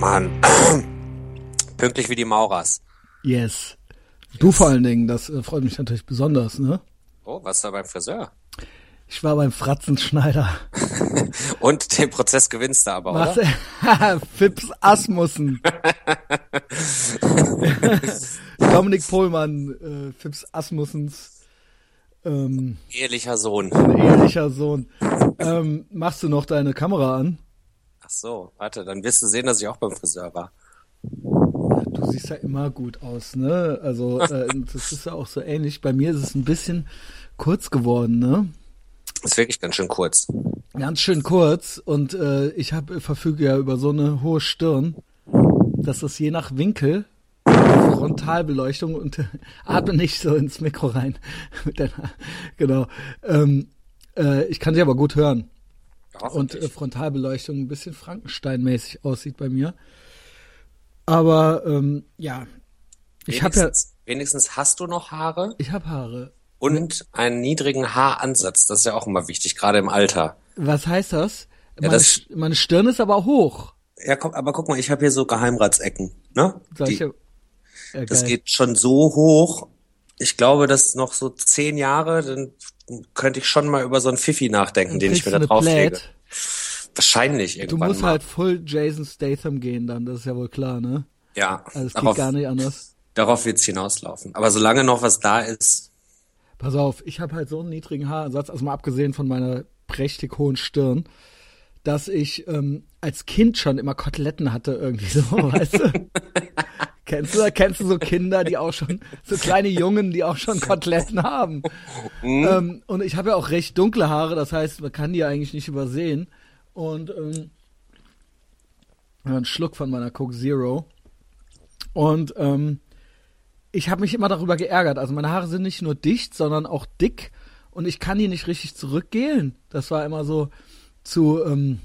Mann. Pünktlich wie die Maurers. Yes. Du vor allen Dingen, das äh, freut mich natürlich besonders, ne? Oh, was da beim Friseur? Ich war beim Fratzenschneider. Und den Prozess gewinnst du aber, Was? oder? Fips Asmussen. Dominik Pohlmann, äh, Fips Asmussens ähm, Ehelicher Sohn. ehelicher Sohn. Ähm, machst du noch deine Kamera an? So, warte, dann wirst du sehen, dass ich auch beim Friseur war. Du siehst ja immer gut aus, ne? Also äh, das ist ja auch so ähnlich. Bei mir ist es ein bisschen kurz geworden, ne? Ist wirklich ganz schön kurz. Ganz schön kurz und äh, ich hab, verfüge ja über so eine hohe Stirn, dass es je nach Winkel Frontalbeleuchtung und äh, atme nicht so ins Mikro rein. Mit deiner, genau. Ähm, äh, ich kann dich aber gut hören. Ja, Und äh. Frontalbeleuchtung ein bisschen Frankenstein-mäßig aussieht bei mir. Aber ähm, ja, ich habe ja, wenigstens, hast du noch Haare ich habe Haare. und einen niedrigen Haaransatz. Das ist ja auch immer wichtig, gerade im Alter. Was heißt das? Ja, Meine, das- meine Stirn ist aber hoch. Ja, komm, aber guck mal, ich habe hier so Geheimratsecken. Ne? Die, ja, das geht schon so hoch. Ich glaube, dass noch so zehn Jahre, dann könnte ich schon mal über so einen Pfiffi nachdenken, den ich mir du da eine drauflege. Plaid? Wahrscheinlich Du irgendwann musst mal. halt full Jason Statham gehen dann, das ist ja wohl klar, ne? ja, Also es geht gar nicht anders. darauf wird's hinauslaufen. Aber solange noch was da ist, Pass auf, ich habe halt so einen niedrigen Haaransatz, also mal abgesehen von meiner prächtig hohen Stirn, dass ich ähm, als Kind schon immer Koteletten hatte irgendwie so, weißt du? kennst du? Kennst du so Kinder, die auch schon, so kleine Jungen, die auch schon Koteletten haben? Ähm, und ich habe ja auch recht dunkle Haare, das heißt, man kann die eigentlich nicht übersehen. Und ähm, einen Schluck von meiner Coke Zero. Und ähm, ich habe mich immer darüber geärgert. Also meine Haare sind nicht nur dicht, sondern auch dick und ich kann die nicht richtig zurückgelen. Das war immer so zu ähm,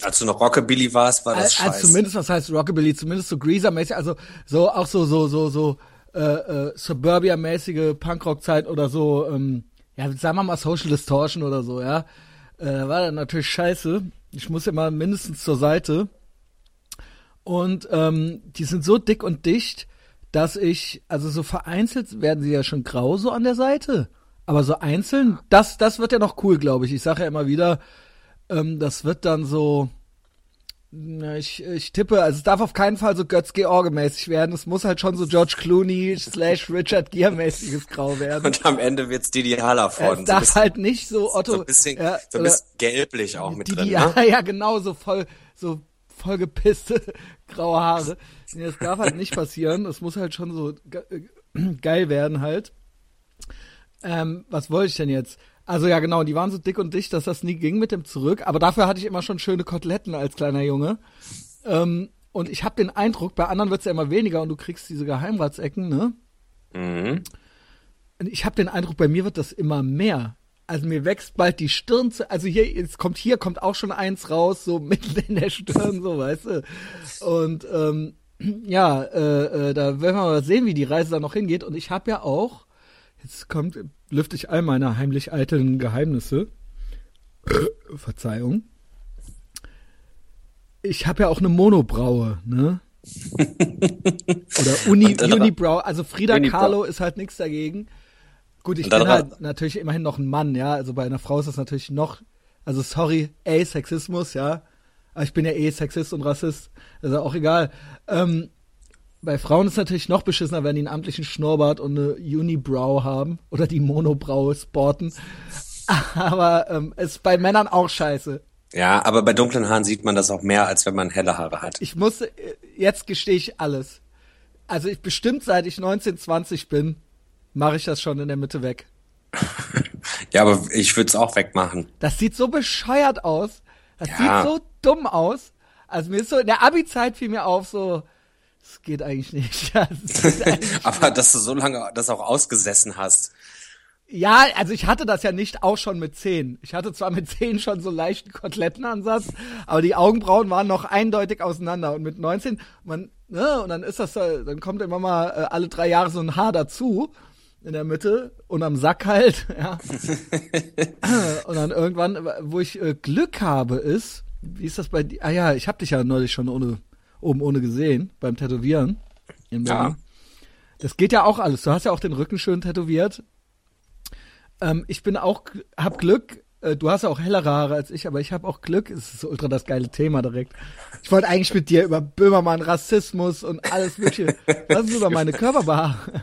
als du noch Rockabilly warst, war das als, als scheiße. zumindest was heißt Rockabilly, zumindest so Greaser-mäßig, also so auch so so so so äh, äh, Suburbia-mäßige Punkrock-Zeit oder so, ähm, ja sagen wir mal Social Distortion oder so, ja, äh, war dann natürlich scheiße. Ich muss immer mindestens zur Seite und ähm, die sind so dick und dicht, dass ich, also so vereinzelt werden sie ja schon grau so an der Seite. Aber so einzeln, das, das wird ja noch cool, glaube ich. Ich sage ja immer wieder, ähm, das wird dann so, na, ich, ich tippe, also es darf auf keinen Fall so Götz-George-mäßig werden. Es muss halt schon so George Clooney slash Richard Gere-mäßiges Grau werden. Und am Ende wird's Didi Hallervorden. es darf halt nicht so Otto, so ein bisschen, ja, so ein bisschen gelblich auch mit die, drin, die, ne? ja, ja, genau, so voll, so voll gepisste graue Haare. Nee, das darf halt nicht passieren. Das muss halt schon so ge äh, geil werden halt. Ähm, was wollte ich denn jetzt? Also ja, genau, die waren so dick und dicht, dass das nie ging mit dem zurück. Aber dafür hatte ich immer schon schöne Koteletten als kleiner Junge. Ähm, und ich habe den Eindruck, bei anderen wird's ja immer weniger und du kriegst diese Geheimratsecken, ne? Mhm. Und ich habe den Eindruck, bei mir wird das immer mehr. Also mir wächst bald die Stirn zu, also hier, jetzt kommt hier, kommt auch schon eins raus, so mitten in der Stirn, so, weißt du. Und ähm, ja, äh, äh, da werden wir mal sehen, wie die Reise da noch hingeht. Und ich habe ja auch, jetzt kommt, lüfte ich all meine heimlich eitlen Geheimnisse. Verzeihung. Ich habe ja auch eine Monobraue, ne? Oder Uni, Unibrow. Also Frida Unibrow. Kahlo ist halt nichts dagegen. Gut, ich bin halt natürlich immerhin noch ein Mann, ja. Also bei einer Frau ist das natürlich noch, also sorry, ey, Sexismus, ja. Aber ich bin ja eh Sexist und Rassist, also auch egal. Ähm, bei Frauen ist natürlich noch beschissener, wenn die einen amtlichen Schnurrbart und eine Unibrow haben oder die Monobraue sporten. Aber ähm, ist bei Männern auch scheiße. Ja, aber bei dunklen Haaren sieht man das auch mehr, als wenn man helle Haare hat. Ich muss, äh, jetzt gestehe ich alles. Also ich bestimmt seit ich 19, 20 bin, mache ich das schon in der Mitte weg. Ja, aber ich würde es auch wegmachen. Das sieht so bescheuert aus. Das Ja. sieht so dumm aus. Also mir ist so, in der Abi-Zeit fiel mir auf, so, das geht eigentlich nicht. Das eigentlich Aber dass du so lange das auch ausgesessen hast. Ja, also ich hatte das ja nicht auch schon mit 10. Ich hatte zwar mit 10 schon so leichten Kotelettenansatz, aber die Augenbrauen waren noch eindeutig auseinander. Und mit 19, man, ne, und dann ist das, dann kommt immer mal äh, alle drei Jahre so ein Haar dazu in der Mitte und am Sack halt, ja. und dann irgendwann, wo ich äh, Glück habe, ist, wie ist das bei dir? Ah ja, ich hab dich ja neulich schon ohne, oben ohne gesehen beim Tätowieren in Berlin. Ja. Das geht ja auch alles. Du hast ja auch den Rücken schön tätowiert. Ähm, ich bin auch, hab Glück. Äh, du hast ja auch hellere Haare als ich, aber ich habe auch Glück. Es ist so ultra das geile Thema direkt. Ich wollte eigentlich mit dir über Böhmermann, Rassismus und alles mögliche. Was ist über meine Körperbehaarung?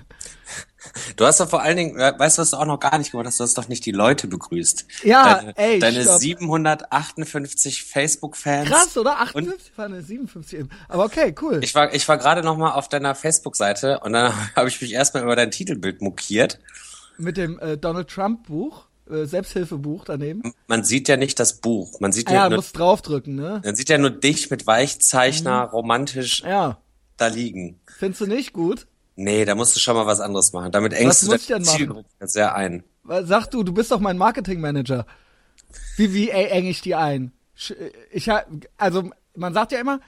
Du hast doch vor allen Dingen, weißt du, was du auch noch gar nicht gemacht hast? Du hast doch nicht die Leute begrüßt. Ja, deine, ey, Deine stopp. 758 Facebook-Fans. Krass, oder? 58 waren 57 eben. Aber okay, cool. Ich war, ich war gerade noch mal auf deiner Facebook-Seite und dann habe ich mich erstmal über dein Titelbild mokiert. Mit dem äh, Donald Trump-Buch? Äh, Selbsthilfebuch daneben. Man sieht ja nicht das Buch. Man sieht ah, ja, ja nur, muss draufdrücken, ne? Man sieht ja nur dich mit Weichzeichner mhm. romantisch ja. da liegen. Findest du nicht gut? Nee, da musst du schon mal was anderes machen. Damit engst was du deine Zielgruppe sehr ein. Sag du, du bist doch mein Marketingmanager. Wie, wie eng ich die ein? Ich also man sagt ja immer,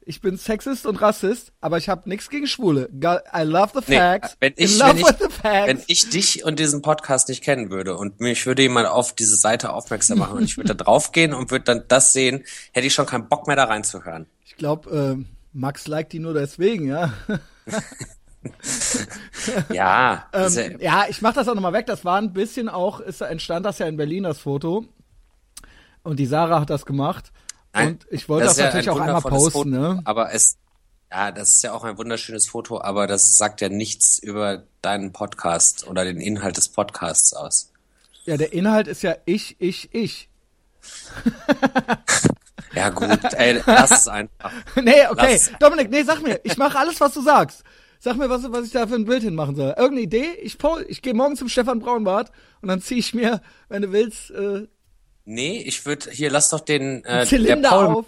ich bin Sexist und Rassist, aber ich habe nichts gegen Schwule. I love the facts. Nee, wenn ich, wenn ich, wenn ich dich und diesen Podcast nicht kennen würde und mich würde jemand auf diese Seite aufmerksam machen und ich würde da draufgehen und würde dann das sehen, hätte ich schon keinen Bock mehr da reinzuhören. Ich glaube, äh, Max liked die nur deswegen, ja. ja. ähm, ja, ich mach das auch nochmal weg. Das war ein bisschen auch, ist entstand das ja in Berlin, das Foto. Und die Sarah hat das gemacht. Und ich wollte das, das natürlich auch einmal posten, Foto, ne? Aber es, ja, das ist ja auch ein wunderschönes Foto, aber das sagt ja nichts über deinen Podcast oder den Inhalt des Podcasts aus. Ja, der Inhalt ist ja ich, ich, ich. ja gut, ey, lass es einfach. nee, okay. Dominik, nee, sag mir, ich mache alles, was du sagst. Sag mir, was, was ich da für ein Bild hinmachen soll. Irgendeine Idee? Ich, ich gehe morgen zum Stefan Braunbart und dann ziehe ich mir, wenn du willst. Äh, nee, ich würde hier lass doch den äh, Zylinder der Paul, auf.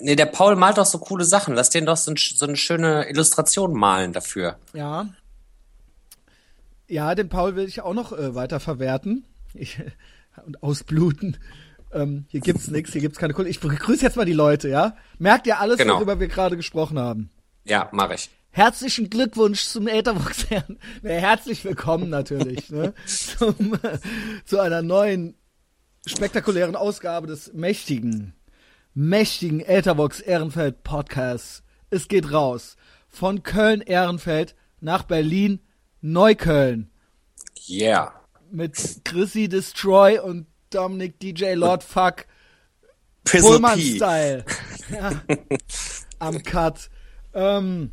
Nee, der Paul malt doch so coole Sachen. Lass den doch so, ein, so eine schöne Illustration malen dafür. Ja. Ja, den Paul will ich auch noch äh, weiter verwerten. Ich, und ausbluten. Ähm, hier gibt's nichts, hier gibt's keine Kohle. Ich begrüße jetzt mal die Leute, ja? Merkt ihr alles, genau. worüber wir gerade gesprochen haben? Ja, mache ich. Herzlichen Glückwunsch zum Ätherbox. nee, herzlich willkommen natürlich ne, zum, zu einer neuen spektakulären Ausgabe des mächtigen, mächtigen Ätherbox Ehrenfeld Podcasts. Es geht raus von Köln Ehrenfeld nach Berlin Neukölln. Yeah. Mit Chrissy Destroy und Dominic DJ Lord Fuck Pullman Style. Ja, am Cut. Ähm,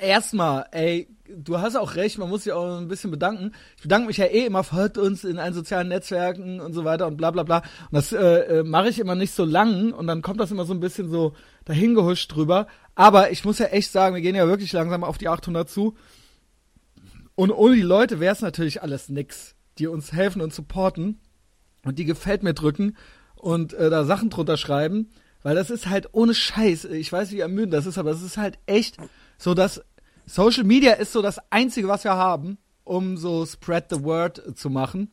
erstmal, ey, du hast auch recht, man muss sich auch ein bisschen bedanken. Ich bedanke mich ja eh immer, folgt uns in allen sozialen Netzwerken und so weiter und bla bla bla. Und das äh, äh, mache ich immer nicht so lang und dann kommt das immer so ein bisschen so dahingehuscht drüber. Aber ich muss ja echt sagen, wir gehen ja wirklich langsam auf die 800 zu. Und ohne die Leute wäre es natürlich alles nix, die uns helfen und supporten und die gefällt mir drücken und äh, da Sachen drunter schreiben. Weil das ist halt ohne Scheiß, ich weiß, wie ermüdend das ist, aber es ist halt echt so dass Social Media ist so das einzige, was wir haben, um so Spread the Word zu machen.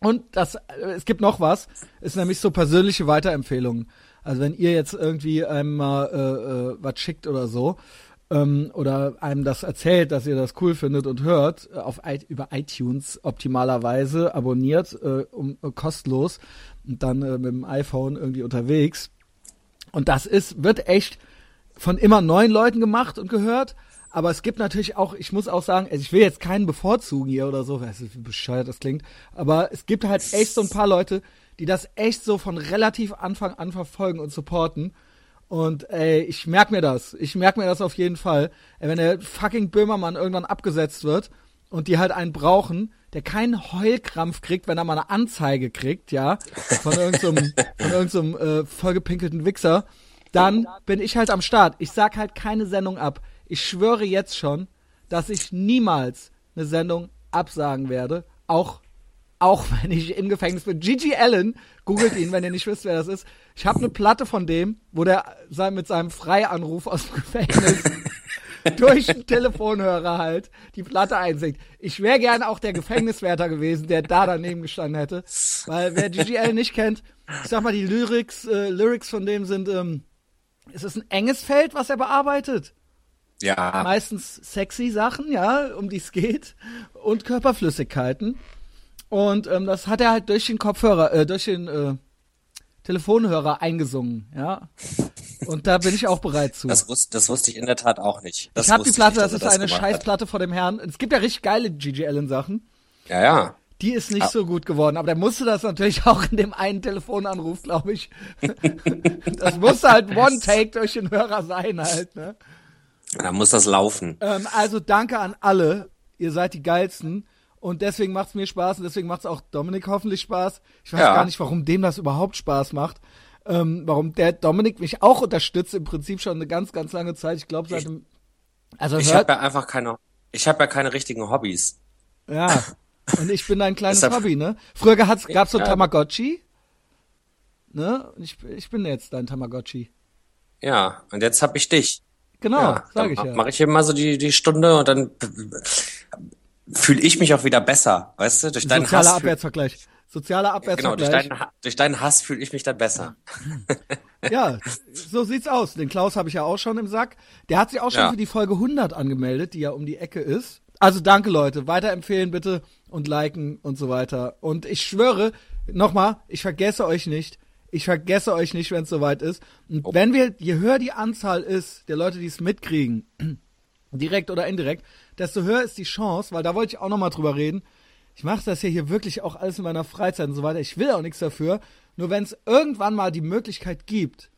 Und das, es gibt noch was, ist nämlich so persönliche Weiterempfehlungen. Also wenn ihr jetzt irgendwie einem mal äh, äh, was schickt oder so, ähm, oder einem das erzählt, dass ihr das cool findet und hört, äh, auf über iTunes optimalerweise abonniert, äh, um, äh, kostenlos und dann äh, mit dem iPhone irgendwie unterwegs. Und das ist, wird echt von immer neuen Leuten gemacht und gehört. Aber es gibt natürlich auch, ich muss auch sagen, also ich will jetzt keinen bevorzugen hier oder so, weiß nicht, wie bescheuert das klingt. Aber es gibt halt echt so ein paar Leute, die das echt so von relativ Anfang an verfolgen und supporten. Und ey, ich merk mir das. Ich merk mir das auf jeden Fall. Ey, wenn der fucking Böhmermann irgendwann abgesetzt wird und die halt einen brauchen, der keinen Heulkrampf kriegt, wenn er mal eine Anzeige kriegt, ja, von irgendeinem, von irgendeinem äh, vollgepinkelten Wichser, dann bin ich halt am Start. Ich sag halt keine Sendung ab. Ich schwöre jetzt schon, dass ich niemals eine Sendung absagen werde. Auch, auch wenn ich im Gefängnis bin. Gigi Allen, googelt ihn, wenn ihr nicht wisst, wer das ist. Ich habe eine Platte von dem, wo der mit seinem Freianruf aus dem Gefängnis durch den Telefonhörer halt die Platte einsingt. Ich wäre gern auch der Gefängniswärter gewesen, der da daneben gestanden hätte. Weil wer Gigi Allen nicht kennt, ich sag mal, die Lyrics, äh, Lyrics von dem sind, ähm, es ist ein enges Feld, was er bearbeitet. Ja. Meistens sexy Sachen, ja, um die es geht. Und Körperflüssigkeiten. Und ähm, das hat er halt durch den Kopfhörer, äh, durch den äh, Telefonhörer eingesungen, ja. Und da bin ich auch bereit zu. Das wusste, das wusste ich in der Tat auch nicht. Das ich habe die Platte, nicht, das ist das eine Scheißplatte vor dem Herrn. Es gibt ja richtig geile Gigi Allen Sachen. Ja, ja. Die ist nicht ah. so gut geworden, aber der musste das natürlich auch in dem einen Telefonanruf, glaube ich. das musste halt One-Take durch den Hörer sein halt, ne? Da muss das laufen. Ähm, also danke an alle. Ihr seid die geilsten. Und deswegen macht's mir Spaß und deswegen macht's auch Dominik hoffentlich Spaß. Ich weiß ja. gar nicht, warum dem das überhaupt Spaß macht. Ähm, warum der Dominik mich auch unterstützt, im Prinzip schon eine ganz, ganz lange Zeit. Ich glaube, seit dem. Also ich habe ja einfach keine. Ich habe ja keine richtigen Hobbys. Ja. Und ich bin ein kleines Hobby, ne? Früher gab's, gab's so. Tamagotchi. Ne? Und ich, ich bin jetzt dein Tamagotchi. Ja, und jetzt hab ich dich. Genau, ja, sag ich ja. Mache ich immer so die, die Stunde und dann fühle ich mich auch wieder besser, weißt du? Durch deinen Sozialer Hass. Abwärtsvergleich. Sozialer Abwärtsvergleich. Genau, durch deinen, durch deinen Hass fühle ich mich dann besser. ja, so sieht's aus. Den Klaus habe ich ja auch schon im Sack. Der hat sich auch schon ja. für die Folge 100 angemeldet, die ja um die Ecke ist. Also danke Leute, weiterempfehlen bitte und liken und so weiter. Und ich schwöre, nochmal, ich vergesse euch nicht. Ich vergesse euch nicht, wenn es soweit ist. Und oh. wenn wir, je höher die Anzahl ist der Leute, die es mitkriegen, direkt oder indirekt, desto höher ist die Chance, weil da wollte ich auch nochmal drüber reden. Ich mache das ja hier wirklich auch alles in meiner Freizeit und so weiter. Ich will auch nichts dafür. Nur wenn es irgendwann mal die Möglichkeit gibt,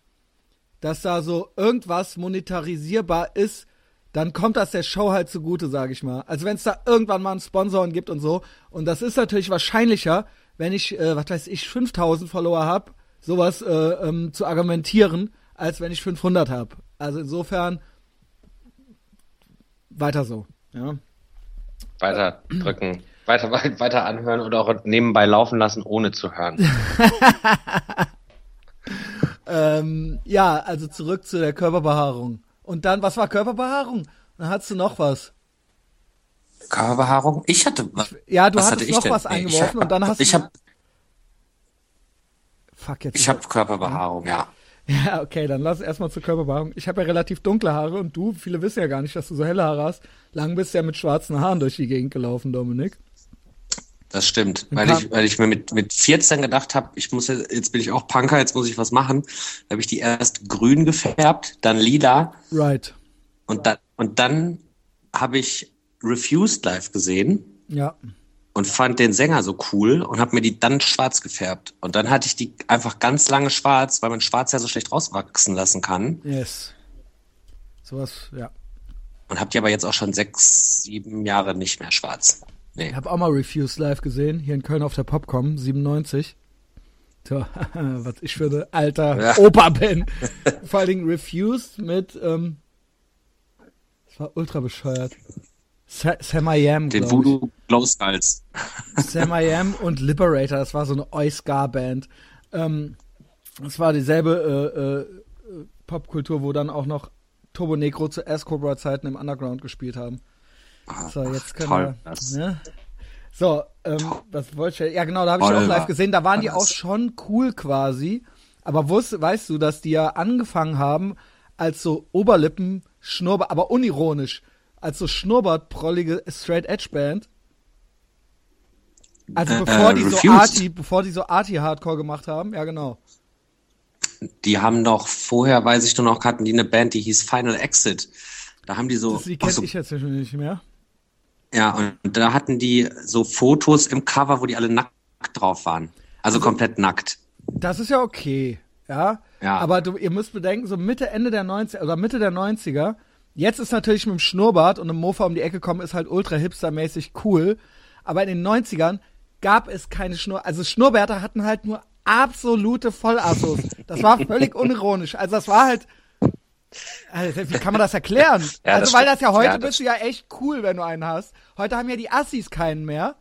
dass da so irgendwas monetarisierbar ist, dann kommt das der Show halt zugute, sage ich mal. Also wenn es da irgendwann mal einen Sponsoren gibt und so. Und das ist natürlich wahrscheinlicher, wenn ich, äh, was weiß ich, 5000 Follower hab, sowas äh, ähm, zu argumentieren, als wenn ich 500 hab. Also insofern weiter so. Ja. Weiter drücken, weiter, weiter anhören oder auch nebenbei laufen lassen, ohne zu hören. ähm, ja, also zurück zu der Körperbehaarung. Und dann, was war Körperbehaarung? Dann hattest du noch was. Körperbehaarung? Ich hatte was. Ja, du was hattest noch was eingeworfen hab, und dann hast ich du. Hab, Fuck jetzt. Ich habe Körperbehaarung, ja. Ja, okay, dann lass erstmal zur Körperbehaarung. Ich habe ja relativ dunkle Haare und du, viele wissen ja gar nicht, dass du so helle Haare hast. Lang bist du ja mit schwarzen Haaren durch die Gegend gelaufen, Dominik. Das stimmt, weil ich, weil ich mir mit, mit 14 gedacht habe, ich muss jetzt, jetzt bin ich auch Punker, jetzt muss ich was machen. Da habe ich die erst grün gefärbt, dann lila. Right. Und dann, und dann habe ich Refused live gesehen. Ja. Und fand den Sänger so cool und habe mir die dann schwarz gefärbt. Und dann hatte ich die einfach ganz lange schwarz, weil man schwarz ja so schlecht rauswachsen lassen kann. Yes. Sowas, ja. Und habe die aber jetzt auch schon sechs, sieben Jahre nicht mehr schwarz. Nee. Ich habe auch mal Refused live gesehen, hier in Köln auf der Popcom, 97. So, was ich für ein alter ja. Opa bin. Vor allen Dingen Refused mit, ähm, das war ultra bescheuert. Sa Sam I Am, Den Voodoo Glow Skulls. Sam I Am und Liberator, das war so eine Oi-Ska-Band. Ähm, das war dieselbe äh, äh, Popkultur, wo dann auch noch Turbo Negro zu S-Cobra-Zeiten im Underground gespielt haben. So, jetzt können Toll, wir. Ne? So, ähm, was wollte ich? Ja, genau, da habe ich auch live gesehen. Da waren die auch schon cool quasi. Aber wusst, weißt du, dass die ja angefangen haben als so Oberlippen Schnurrbart, aber unironisch, als so Schnurrbartprollige Straight Edge Band. Also äh, bevor äh, die so Arty, bevor die so Arty Hardcore gemacht haben, ja genau. Die haben doch vorher, weiß ich nur noch, hatten die eine Band, die hieß Final Exit. Da haben die so. Das, die kenne so, ich jetzt nicht mehr. Ja, und da hatten die so Fotos im Cover, wo die alle nackt drauf waren. Also, also komplett nackt. Das ist ja okay, ja. Ja. Aber du, ihr müsst bedenken, so Mitte, Ende der 90er oder Mitte der 90er, jetzt ist natürlich mit dem Schnurrbart und einem Mofa um die Ecke kommen, ist halt ultra hipstermäßig cool. Aber in den 90ern gab es keine Schnur, also Schnurrbärte hatten halt nur absolute Vollassos. Das war völlig unironisch. Also das war halt, also, wie kann man das erklären? ja, also, das weil das ja heute ja, bist du ja echt cool, wenn du einen hast. Heute haben ja die Assis keinen mehr.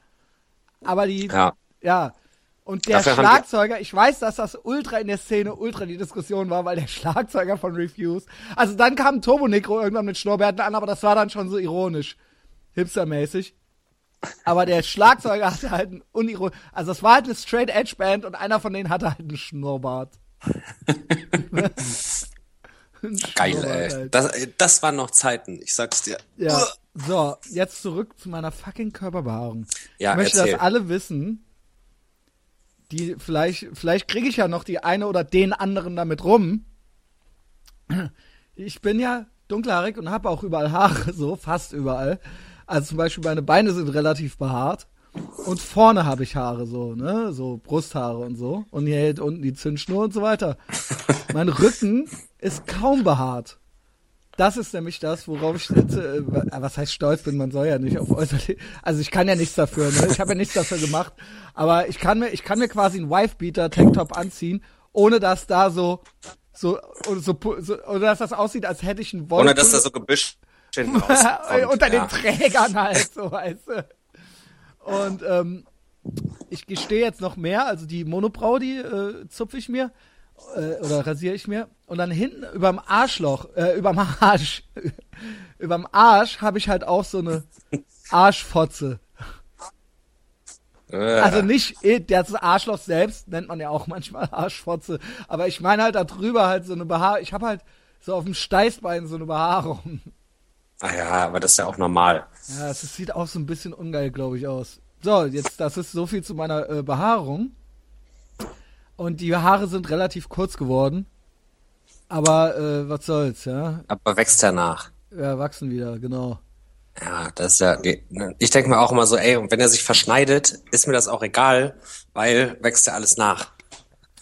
Aber die, ja. ja. Und der Dafür Schlagzeuger, ich weiß, dass das ultra in der Szene ultra die Diskussion war, weil der Schlagzeuger von Refuse, also dann kam Turbo Necro irgendwann mit Schnurrbärten an, aber das war dann schon so ironisch. Hipstermäßig. Aber der Schlagzeuger hatte halt ein uniron, also es war halt eine Straight Edge Band und einer von denen hatte halt einen Schnurrbart. Geil, ey. Das, das waren noch Zeiten, ich sag's dir. Ja. So, jetzt zurück zu meiner fucking Körperbehaarung. Ja, ich möchte, erzähl. dass alle wissen, die vielleicht, vielleicht kriege ich ja noch die eine oder den anderen damit rum. ich bin ja dunkelhaarig und habe auch überall Haare, so fast überall. Also zum Beispiel meine Beine sind relativ behaart. Und vorne habe ich Haare so, ne? So Brusthaare und so. Und hier hält unten die Zündschnur und so weiter. mein Rücken ist kaum behaart. Das ist nämlich das, worauf ich jetzt, äh, was heißt stolz bin, man soll ja nicht auf äußerlich, also ich kann ja nichts dafür, ne? Ich habe ja nichts dafür gemacht, aber ich kann mir, ich kann mir quasi einen Wife-Beater Tanktop anziehen, ohne dass da so, so, oder so, so, oder dass das aussieht, als hätte ich einen Woll. Ohne dass da so gebüscht unter den Trägern halt, so weißt du. Und ähm, ich gestehe jetzt noch mehr, also die Monobrau, die äh, zupfe ich mir äh, oder rasiere ich mir. Und dann hinten überm Arschloch, äh, überm Arsch, überm Arsch habe ich halt auch so eine Arschfotze. Also nicht eh, das Arschloch selbst nennt man ja auch manchmal Arschfotze, aber ich meine halt da drüber halt so eine Behaarung. Ich habe halt so auf dem Steißbein so eine Behaarung. Ah ja, aber das ist ja auch normal. Ja, es sieht auch so ein bisschen ungeil, glaube ich, aus. So, jetzt, das ist so viel zu meiner äh, Behaarung. Und die Haare sind relativ kurz geworden. Aber äh, was soll's, ja? Aber wächst ja nach. Ja, wachsen wieder, genau. Ja, das ist ja. Ich denke mir auch immer so, ey, und wenn er sich verschneidet, ist mir das auch egal, weil wächst ja alles nach.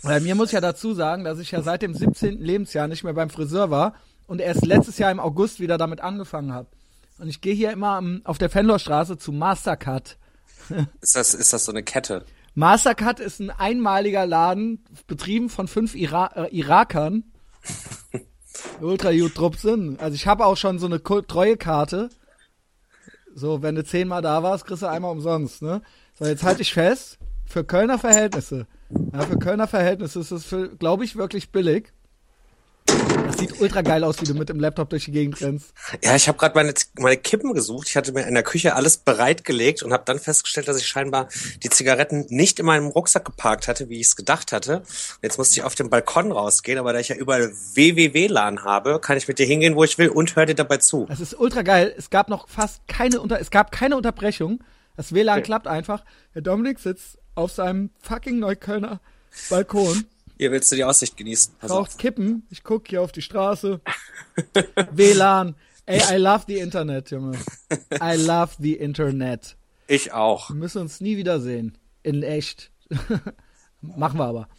Bei mir muss ich ja dazu sagen, dass ich ja seit dem 17. Lebensjahr nicht mehr beim Friseur war und erst letztes Jahr im August wieder damit angefangen habe. Und ich gehe hier immer um, auf der Fenlorstraße zu Mastercard. ist, das, ist das so eine Kette? Mastercard ist ein einmaliger Laden, betrieben von fünf Ira äh, Irakern. Ultra gut sind. Also ich habe auch schon so eine Treuekarte. So, wenn du zehnmal da warst, kriegst du einmal umsonst, ne? So, jetzt halte ich fest, für Kölner Verhältnisse. Ja, für Kölner Verhältnisse ist es, glaube ich, wirklich billig. Sieht ultra geil aus, wie du mit dem Laptop durch die Gegend rennst. Ja, ich habe gerade meine, meine Kippen gesucht. Ich hatte mir in der Küche alles bereitgelegt und habe dann festgestellt, dass ich scheinbar die Zigaretten nicht in meinem Rucksack geparkt hatte, wie ich es gedacht hatte. Jetzt musste ich auf den Balkon rausgehen, aber da ich ja überall WWW-LAN habe, kann ich mit dir hingehen, wo ich will und hör dir dabei zu. Das ist ultra geil. Es gab noch fast keine Unter es gab keine Unterbrechung. Das WLAN okay. klappt einfach. Der Dominik sitzt auf seinem fucking Neuköllner Balkon hier willst du die Aussicht genießen. Pass Braucht Kippen. Ich guck hier auf die Straße. WLAN. Ey, I love the Internet, Junge. I love the Internet. Ich auch. Wir müssen uns nie wiedersehen. In echt. Machen wir aber.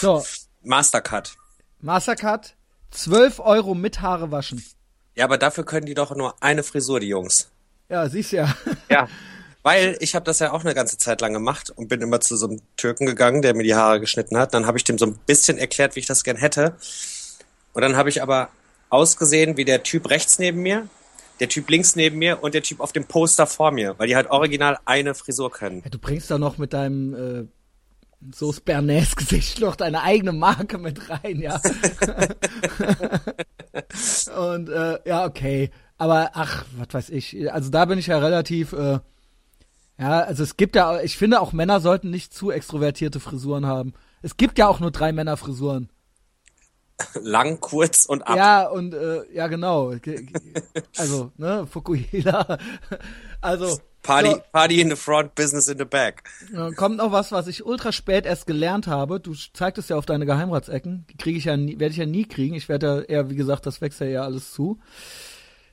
So. Mastercard. Mastercard. 12 Euro mit Haare waschen. Ja, aber dafür können die doch nur eine Frisur, die Jungs. Ja, siehst ja. Ja. Weil ich habe das ja auch eine ganze Zeit lang gemacht und bin immer zu so einem Türken gegangen, der mir die Haare geschnitten hat. Dann habe ich dem so ein bisschen erklärt, wie ich das gern hätte. Und dann habe ich aber ausgesehen wie der Typ rechts neben mir, der Typ links neben mir und der Typ auf dem Poster vor mir, weil die halt original eine Frisur können. Ja, du bringst da noch mit deinem äh, so Bernays-Gesicht noch deine eigene Marke mit rein, ja. und äh, ja, okay. Aber ach, was weiß ich. Also da bin ich ja relativ äh, ja, also es gibt ja, ich finde auch Männer sollten nicht zu extrovertierte Frisuren haben. Es gibt ja auch nur drei Männerfrisuren. Lang, kurz und ab. Ja, und äh, ja, genau. Also, ne, Fukuhila. Also. Party, so, Party in the front, business in the back. Kommt noch was, was ich ultra spät erst gelernt habe. Du zeigtest ja auf deine Geheimratsecken. Die kriege ich ja nie, werde ich ja nie kriegen. Ich werde ja eher, wie gesagt, das wächst ja eher alles zu.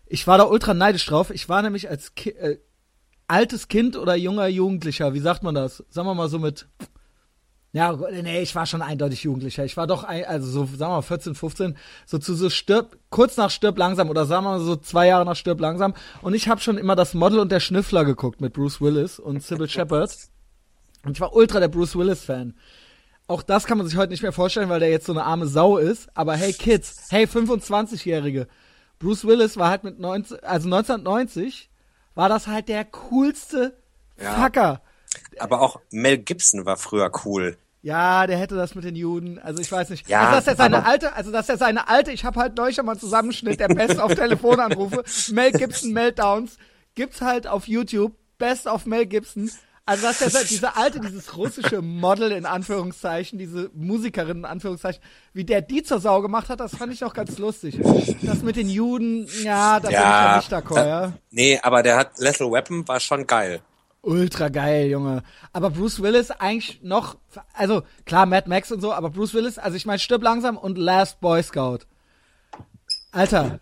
Ich war da ultra neidisch drauf. Ich war nämlich als Ki äh, altes Kind oder junger Jugendlicher, wie sagt man das? Sagen wir mal so mit, ja, nee, ich war schon eindeutig Jugendlicher. Ich war doch, ein, also so, sagen wir mal 14, 15, so zu so stirb, kurz nach stirb langsam oder sagen wir mal so zwei Jahre nach stirb langsam. Und ich habe schon immer das Model und der Schnüffler geguckt mit Bruce Willis und Sybil Shepard. Und ich war ultra der Bruce Willis Fan. Auch das kann man sich heute nicht mehr vorstellen, weil der jetzt so eine arme Sau ist. Aber hey Kids, hey 25-Jährige. Bruce Willis war halt mit 19, also 1990 war das halt der coolste ja. Fucker. Aber auch Mel Gibson war früher cool. Ja, der hätte das mit den Juden. Also ich weiß nicht. Ja, also dass er seine alte, also dass er seine alte, ich habe halt neulich mal einen Zusammenschnitt der Best auf Telefonanrufe, Mel Gibson Meltdowns, gibt's halt auf YouTube, Best of Mel Gibson. Also dass der diese alte, dieses russische Model in Anführungszeichen, diese Musikerin in Anführungszeichen, wie der die zur Sau gemacht hat, das fand ich auch ganz lustig. Das mit den Juden, ja, da ja, bin ich ja nicht d'accord, ja. Nee, aber der hat Lethal Weapon war schon geil. Ultra geil, Junge. Aber Bruce Willis eigentlich noch, also klar, Mad Max und so, aber Bruce Willis, also ich meine, stirb langsam und Last Boy Scout. Alter,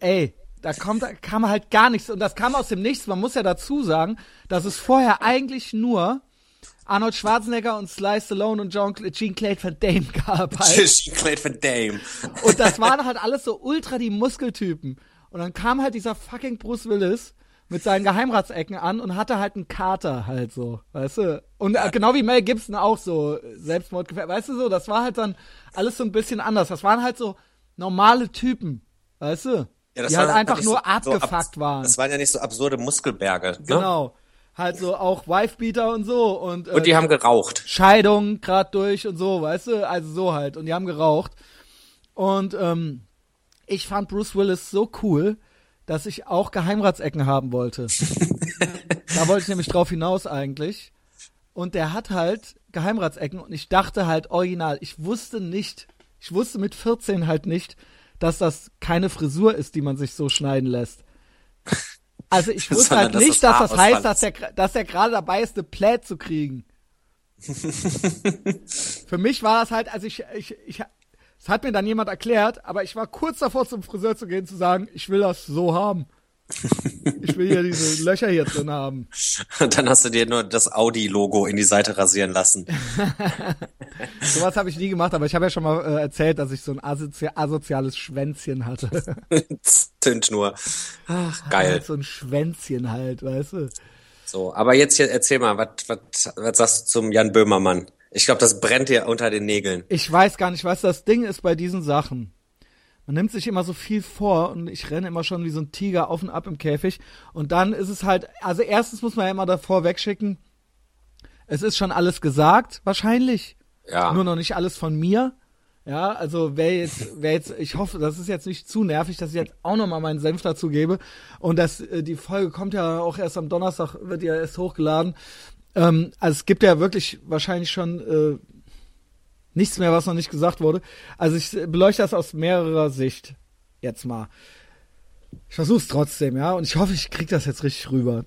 ey, da kommt, da kam halt gar nichts und das kam aus dem Nichts. Man muss ja dazu sagen, dass es vorher eigentlich nur Arnold Schwarzenegger und Sly Stallone und John, Jean Clade Van Damme gab halt. Jean Clade Van Damme. Und das waren halt alles so ultra die Muskeltypen. Und dann kam halt dieser fucking Bruce Willis mit seinen Geheimratsecken an und hatte halt einen Kater halt so, weißt du? Und äh, genau wie Mel Gibson auch so Selbstmordgefährdet, weißt du so, das war halt dann alles so ein bisschen anders. Das waren halt so normale Typen, weißt du? Ja, die halt einfach nur so, abgefuckt so waren. Das waren ja nicht so absurde Muskelberge. Ne? Genau. Halt so auch Wifebeater und so und und die äh, haben geraucht. Scheidung grad durch und so, weißt du? Also so halt und die haben geraucht. Und ähm, ich fand Bruce Willis so cool, dass ich auch Geheimratsecken haben wollte. da wollte ich nämlich drauf hinaus eigentlich. Und der hat halt Geheimratsecken und ich dachte halt original, ich wusste nicht, ich wusste mit 14 halt nicht, dass das keine Frisur ist, die man sich so schneiden lässt. Also ich wusste halt nicht, dass das heißt, dass der, dass der gerade dabei ist, eine Plät zu kriegen. Für mich war das halt, also ich, ich, ich, es hat mir dann jemand erklärt, aber ich war kurz davor zum Friseur zu gehen, zu sagen, ich will das so haben. Ich will hier diese Löcher hier drin haben. Dann hast du dir nur das Audi-Logo in die Seite rasieren lassen. Sowas habe ich nie gemacht, aber ich habe ja schon mal äh, erzählt, dass ich so ein asozi asoziales Schwänzchen hatte. Tönt nur. Ach, geil. Halt so ein Schwänzchen halt, weißt du. So, aber jetzt hier, erzähl mal, was sagst du zum Jan Böhmermann? Ich glaube, das brennt dir unter den Nägeln. Ich weiß gar nicht, was das Ding ist bei diesen Sachen. Man nimmt sich immer so viel vor und ich renne immer schon wie so ein Tiger auf und ab im Käfig. Und dann ist es halt, also erstens muss man ja immer davor wegschicken, es ist schon alles gesagt, wahrscheinlich. Ja. Nur noch nicht alles von mir. Ja, also wer jetzt, wer jetzt, ich hoffe, das ist jetzt nicht zu nervig, dass ich jetzt auch nochmal meinen Senf dazu gebe. Und das, äh, die Folge kommt ja auch erst am Donnerstag, wird ja erst hochgeladen. Ähm, also es gibt ja wirklich wahrscheinlich schon äh, Nichts mehr, was noch nicht gesagt wurde. Also ich beleuchte das aus mehrerer Sicht. Jetzt mal. Ich versuch's trotzdem, ja. Und ich hoffe, ich krieg das jetzt richtig rüber.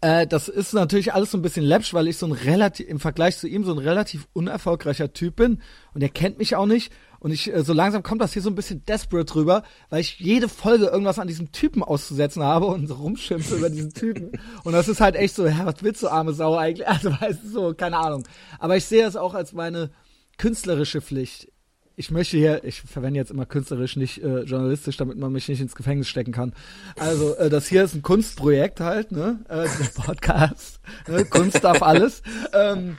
Äh, das ist natürlich alles so ein bisschen läppsch, weil ich so ein relativ, im Vergleich zu ihm so ein relativ unerfolgreicher Typ bin. Und er kennt mich auch nicht. Und ich, äh, so langsam kommt das hier so ein bisschen desperate rüber, weil ich jede Folge irgendwas an diesem Typen auszusetzen habe und so rumschimpfe über diesen Typen. Und das ist halt echt so, ja, was willst du, arme Sau eigentlich? Also, weißt du, so, keine Ahnung. Aber ich sehe es auch als meine, künstlerische Pflicht. Ich möchte hier, ich verwende jetzt immer künstlerisch, nicht äh, journalistisch, damit man mich nicht ins Gefängnis stecken kann. Also, äh, das hier ist ein Kunstprojekt halt, ne? Äh, der Podcast. ne? Kunst darf alles. Ähm,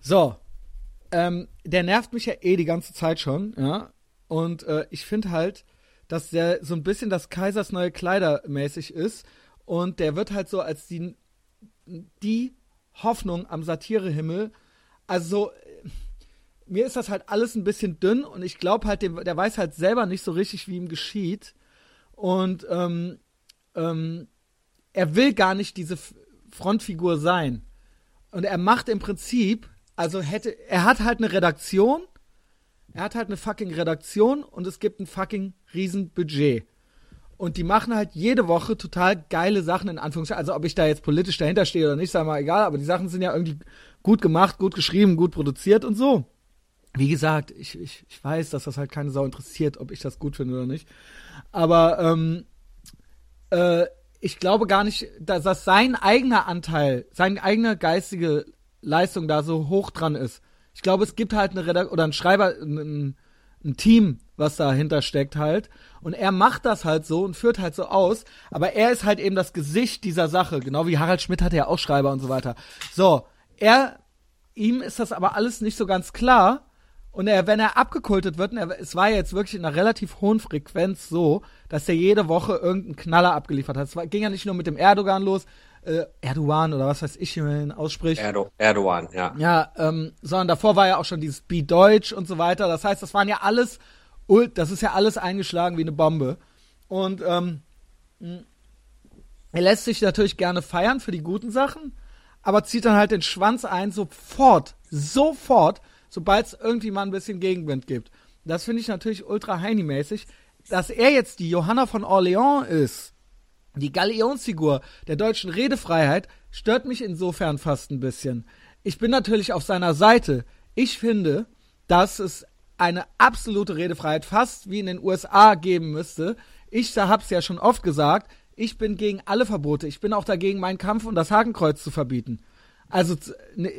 so. Ähm, der nervt mich ja eh die ganze Zeit schon, ja. Und äh, ich finde halt, dass der so ein bisschen das Kaisers neue Kleider mäßig ist. Und der wird halt so als die, die Hoffnung am Satirehimmel also mir ist das halt alles ein bisschen dünn und ich glaube halt, der weiß halt selber nicht so richtig, wie ihm geschieht. Und ähm, ähm, er will gar nicht diese Frontfigur sein. Und er macht im Prinzip, also hätte, er hat halt eine Redaktion, er hat halt eine fucking Redaktion und es gibt ein fucking Riesenbudget. Und die machen halt jede Woche total geile Sachen in Anführungszeichen. Also ob ich da jetzt politisch dahinter stehe oder nicht, sei mal egal, aber die Sachen sind ja irgendwie gut gemacht, gut geschrieben, gut produziert und so. Wie gesagt, ich, ich, ich weiß, dass das halt keine Sau interessiert, ob ich das gut finde oder nicht. Aber ähm, äh, ich glaube gar nicht, dass, dass sein eigener Anteil, seine eigene geistige Leistung da so hoch dran ist. Ich glaube, es gibt halt eine Redaktion oder ein Schreiber, ein, ein Team, was dahinter steckt halt. Und er macht das halt so und führt halt so aus. Aber er ist halt eben das Gesicht dieser Sache. Genau wie Harald Schmidt hat ja auch Schreiber und so weiter. So, er, ihm ist das aber alles nicht so ganz klar. Und er, wenn er abgekultet wird, er, es war jetzt wirklich in einer relativ hohen Frequenz so, dass er jede Woche irgendeinen Knaller abgeliefert hat. Es war, ging ja nicht nur mit dem Erdogan los, äh, Erdogan oder was weiß ich, wie man ihn ausspricht. Erdo Erdogan, ja. Ja, ähm, sondern davor war ja auch schon dieses Be Deutsch und so weiter. Das heißt, das waren ja alles, das ist ja alles eingeschlagen wie eine Bombe. Und ähm, er lässt sich natürlich gerne feiern für die guten Sachen, aber zieht dann halt den Schwanz ein, sofort, sofort, sobald es irgendwie mal ein bisschen Gegenwind gibt. Das finde ich natürlich ultra heini-mäßig. Dass er jetzt die Johanna von Orléans ist, die Galionsfigur der deutschen Redefreiheit, stört mich insofern fast ein bisschen. Ich bin natürlich auf seiner Seite. Ich finde, dass es eine absolute Redefreiheit, fast wie in den USA geben müsste. Ich hab's ja schon oft gesagt, ich bin gegen alle Verbote. Ich bin auch dagegen, meinen Kampf und das Hakenkreuz zu verbieten. Also, ne,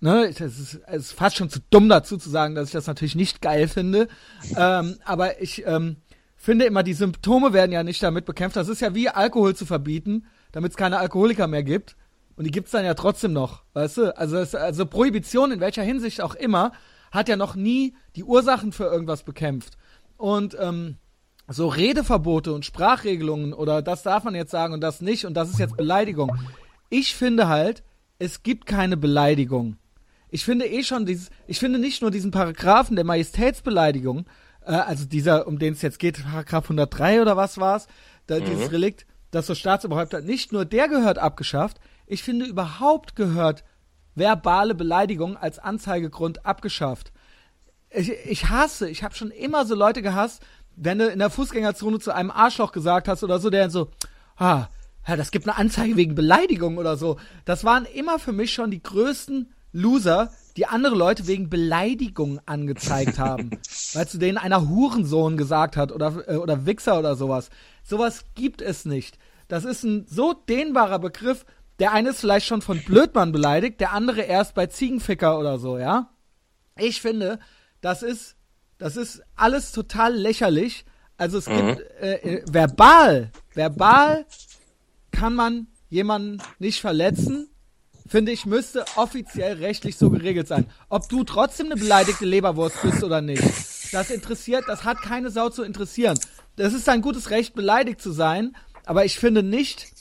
ne, es ist, es ist fast schon zu dumm dazu zu sagen, dass ich das natürlich nicht geil finde. Ähm, aber ich ähm, finde immer, die Symptome werden ja nicht damit bekämpft. Das ist ja wie Alkohol zu verbieten, damit es keine Alkoholiker mehr gibt. Und die gibt's dann ja trotzdem noch, weißt du? Also, es, also Prohibition in welcher Hinsicht auch immer hat ja noch nie die Ursachen für irgendwas bekämpft. Und ähm, so Redeverbote und Sprachregelungen oder das darf man jetzt sagen und das nicht und das ist jetzt Beleidigung. Ich finde halt, es gibt keine Beleidigung. Ich finde eh schon dieses, ich finde nicht nur diesen Paragraphen der Majestätsbeleidigung, äh, also dieser, um den es jetzt geht, Paragraph 103 oder was war's, da, mhm. dieses Relikt, das so Staatsoberhäupter, nicht nur der gehört abgeschafft, ich finde überhaupt gehört verbale Beleidigung als Anzeigegrund abgeschafft. Ich, ich hasse, ich habe schon immer so Leute gehasst, wenn du in der Fußgängerzone zu einem Arschloch gesagt hast oder so, der so, ah, ja, das gibt eine Anzeige wegen Beleidigung oder so. Das waren immer für mich schon die größten Loser, die andere Leute wegen Beleidigung angezeigt haben. weil zu denen einer Hurensohn gesagt hat oder, äh, oder Wichser oder sowas. Sowas gibt es nicht. Das ist ein so dehnbarer Begriff. Der eine ist vielleicht schon von Blödmann beleidigt, der andere erst bei Ziegenficker oder so, ja? Ich finde, das ist, das ist alles total lächerlich. Also es mhm. gibt äh, äh, verbal, verbal kann man jemanden nicht verletzen, finde ich, müsste offiziell rechtlich so geregelt sein. Ob du trotzdem eine beleidigte Leberwurst bist oder nicht, das interessiert, das hat keine Sau zu interessieren. Das ist ein gutes Recht, beleidigt zu sein, aber ich finde nicht,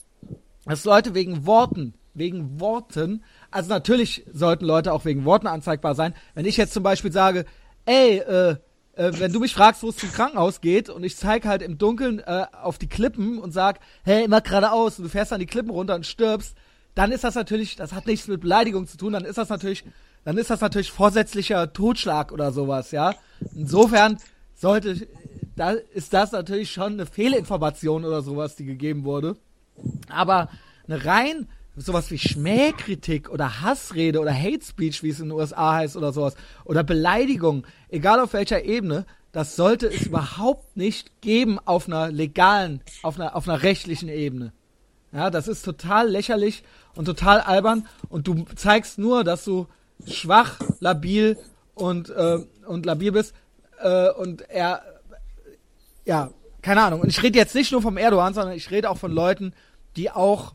dass Leute wegen Worten, wegen Worten, also natürlich sollten Leute auch wegen Worten anzeigbar sein. Wenn ich jetzt zum Beispiel sage, ey, äh, äh, wenn du mich fragst, wo es zum Krankenhaus geht und ich zeige halt im Dunkeln äh, auf die Klippen und sag, hey, immer geradeaus und du fährst dann die Klippen runter und stirbst, dann ist das natürlich, das hat nichts mit Beleidigung zu tun, dann ist das natürlich, dann ist das natürlich vorsätzlicher Totschlag oder sowas, ja. Insofern sollte, da ist das natürlich schon eine Fehlinformation oder sowas, die gegeben wurde. Aber eine rein sowas wie Schmähkritik oder Hassrede oder Hate Speech, wie es in den USA heißt oder sowas, oder Beleidigung, egal auf welcher Ebene, das sollte es überhaupt nicht geben auf einer legalen, auf einer, auf einer rechtlichen Ebene. Ja, das ist total lächerlich und total albern und du zeigst nur, dass du schwach, labil und, äh, und labil bist äh, und er, ja, keine Ahnung. Und ich rede jetzt nicht nur vom Erdogan, sondern ich rede auch von Leuten, die auch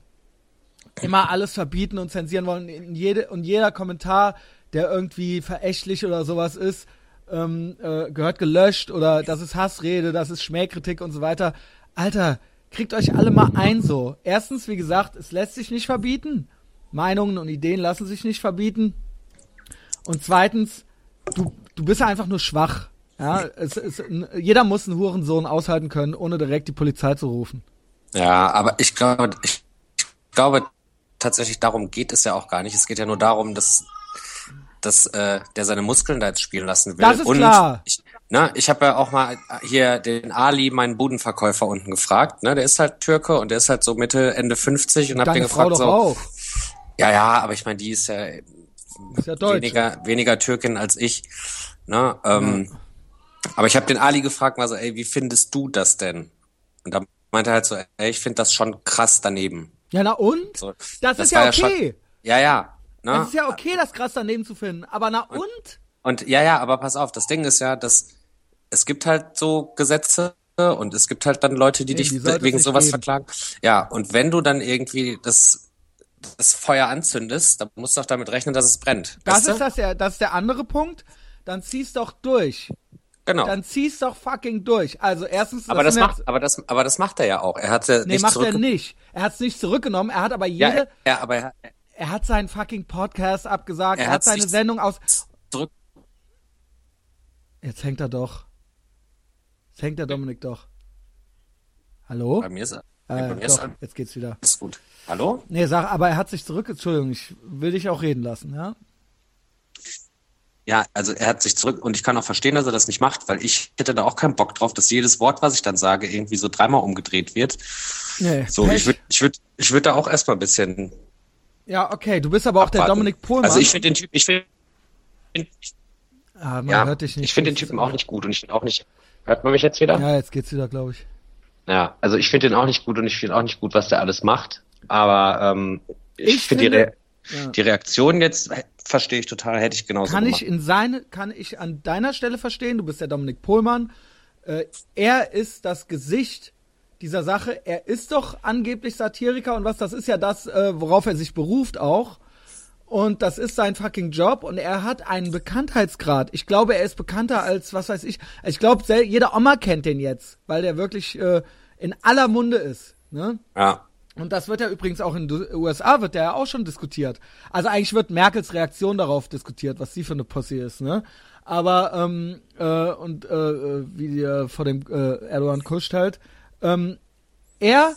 immer alles verbieten und zensieren wollen. In jede, und jeder Kommentar, der irgendwie verächtlich oder sowas ist, ähm, äh, gehört gelöscht oder das ist Hassrede, das ist Schmähkritik und so weiter. Alter, kriegt euch alle mal ein so. Erstens, wie gesagt, es lässt sich nicht verbieten. Meinungen und Ideen lassen sich nicht verbieten. Und zweitens, du, du bist einfach nur schwach. Ja, es, es, jeder muss einen Hurensohn aushalten können, ohne direkt die Polizei zu rufen. Ja, aber ich glaube, ich glaube, tatsächlich darum geht es ja auch gar nicht. Es geht ja nur darum, dass, dass äh, der seine Muskeln da jetzt spielen lassen will. Das ist Und klar. Ich, ne, ich habe ja auch mal hier den Ali, meinen Budenverkäufer unten gefragt. Ne, der ist halt Türke und der ist halt so Mitte, Ende 50 und hab den gefragt so. Auch. Ja, ja, aber ich meine, die ist ja, ist ja weniger, weniger Türkin als ich. Ne, ähm, ja. Aber ich habe den Ali gefragt, mal so, ey, wie findest du das denn? Und da meinte er halt so, ey, ich finde das schon krass daneben. Ja, na und? So, das, das, ist ja okay. Ja, ja. Ne? Das ist ja okay, das krass daneben zu finden. Aber na und? und? Und ja, ja, aber pass auf, das Ding ist ja, dass es gibt halt so Gesetze und es gibt halt dann Leute, die nee, dich die wegen sowas geben. verklagen. Ja, und wenn du dann irgendwie das das Feuer anzündest, dann musst du auch damit rechnen, dass es brennt. Das ist das ja, das ist der andere Punkt. Dann ziehst doch durch. Genau. Dann zieh's doch fucking durch. Also erstens. Aber das, das macht, aber das, aber das macht er ja auch. Er hat ja nee, nicht macht er nicht. Er hat's nicht zurückgenommen. Er hat aber jede. Ja, ja aber er, er hat seinen fucking Podcast abgesagt. Er, er hat seine Sendung aus. Zurück. Jetzt hängt er doch. Jetzt hängt der Dominik doch. Hallo? Bei mir ist er. Äh, bei mir doch, ist er. Jetzt geht's wieder. Ist gut. Hallo? Nee, sag, aber er hat sich zurück. Entschuldigung, ich will dich auch reden lassen, ja? Ja, also er hat sich zurück und ich kann auch verstehen, dass er das nicht macht, weil ich hätte da auch keinen Bock drauf, dass jedes Wort, was ich dann sage, irgendwie so dreimal umgedreht wird. Nee, so, ich würde ich würd, ich würd da auch erstmal ein bisschen. Ja, okay, du bist aber auch abwarten. der Dominik Pohlmann. Also ich finde den Typ, ich finde. Ah, man ja, hört dich nicht. ich finde den Typen auch nicht gut und ich finde auch nicht. Hört man mich jetzt wieder? Ja, jetzt geht's wieder, glaube ich. Ja, also ich finde den auch nicht gut und ich finde auch nicht gut, was der alles macht. Aber ähm, ich, Ich finde die, Re Ja. die Reaktion jetzt verstehe ich total, hätte ich genauso Kann gemacht. ich in seine, kann ich an deiner Stelle verstehen, du bist der Dominik Pohlmann. Äh, er ist das Gesicht dieser Sache. Er ist doch angeblich Satiriker und was, das ist ja das, äh, worauf er sich beruft auch. Und das ist sein fucking Job und er hat einen Bekanntheitsgrad. Ich glaube, er ist bekannter als, was weiß ich. Ich glaube, jeder Oma kennt den jetzt, weil der wirklich äh, in aller Munde ist. Ne? ja. Und das wird ja übrigens auch in den USA wird der ja auch schon diskutiert. Also eigentlich wird Merkels Reaktion darauf diskutiert, was sie für eine Pussy ist, ne? Aber ähm, äh, und äh, äh, wie äh, vor dem äh, Erdogan kuscht halt. Ähm, er,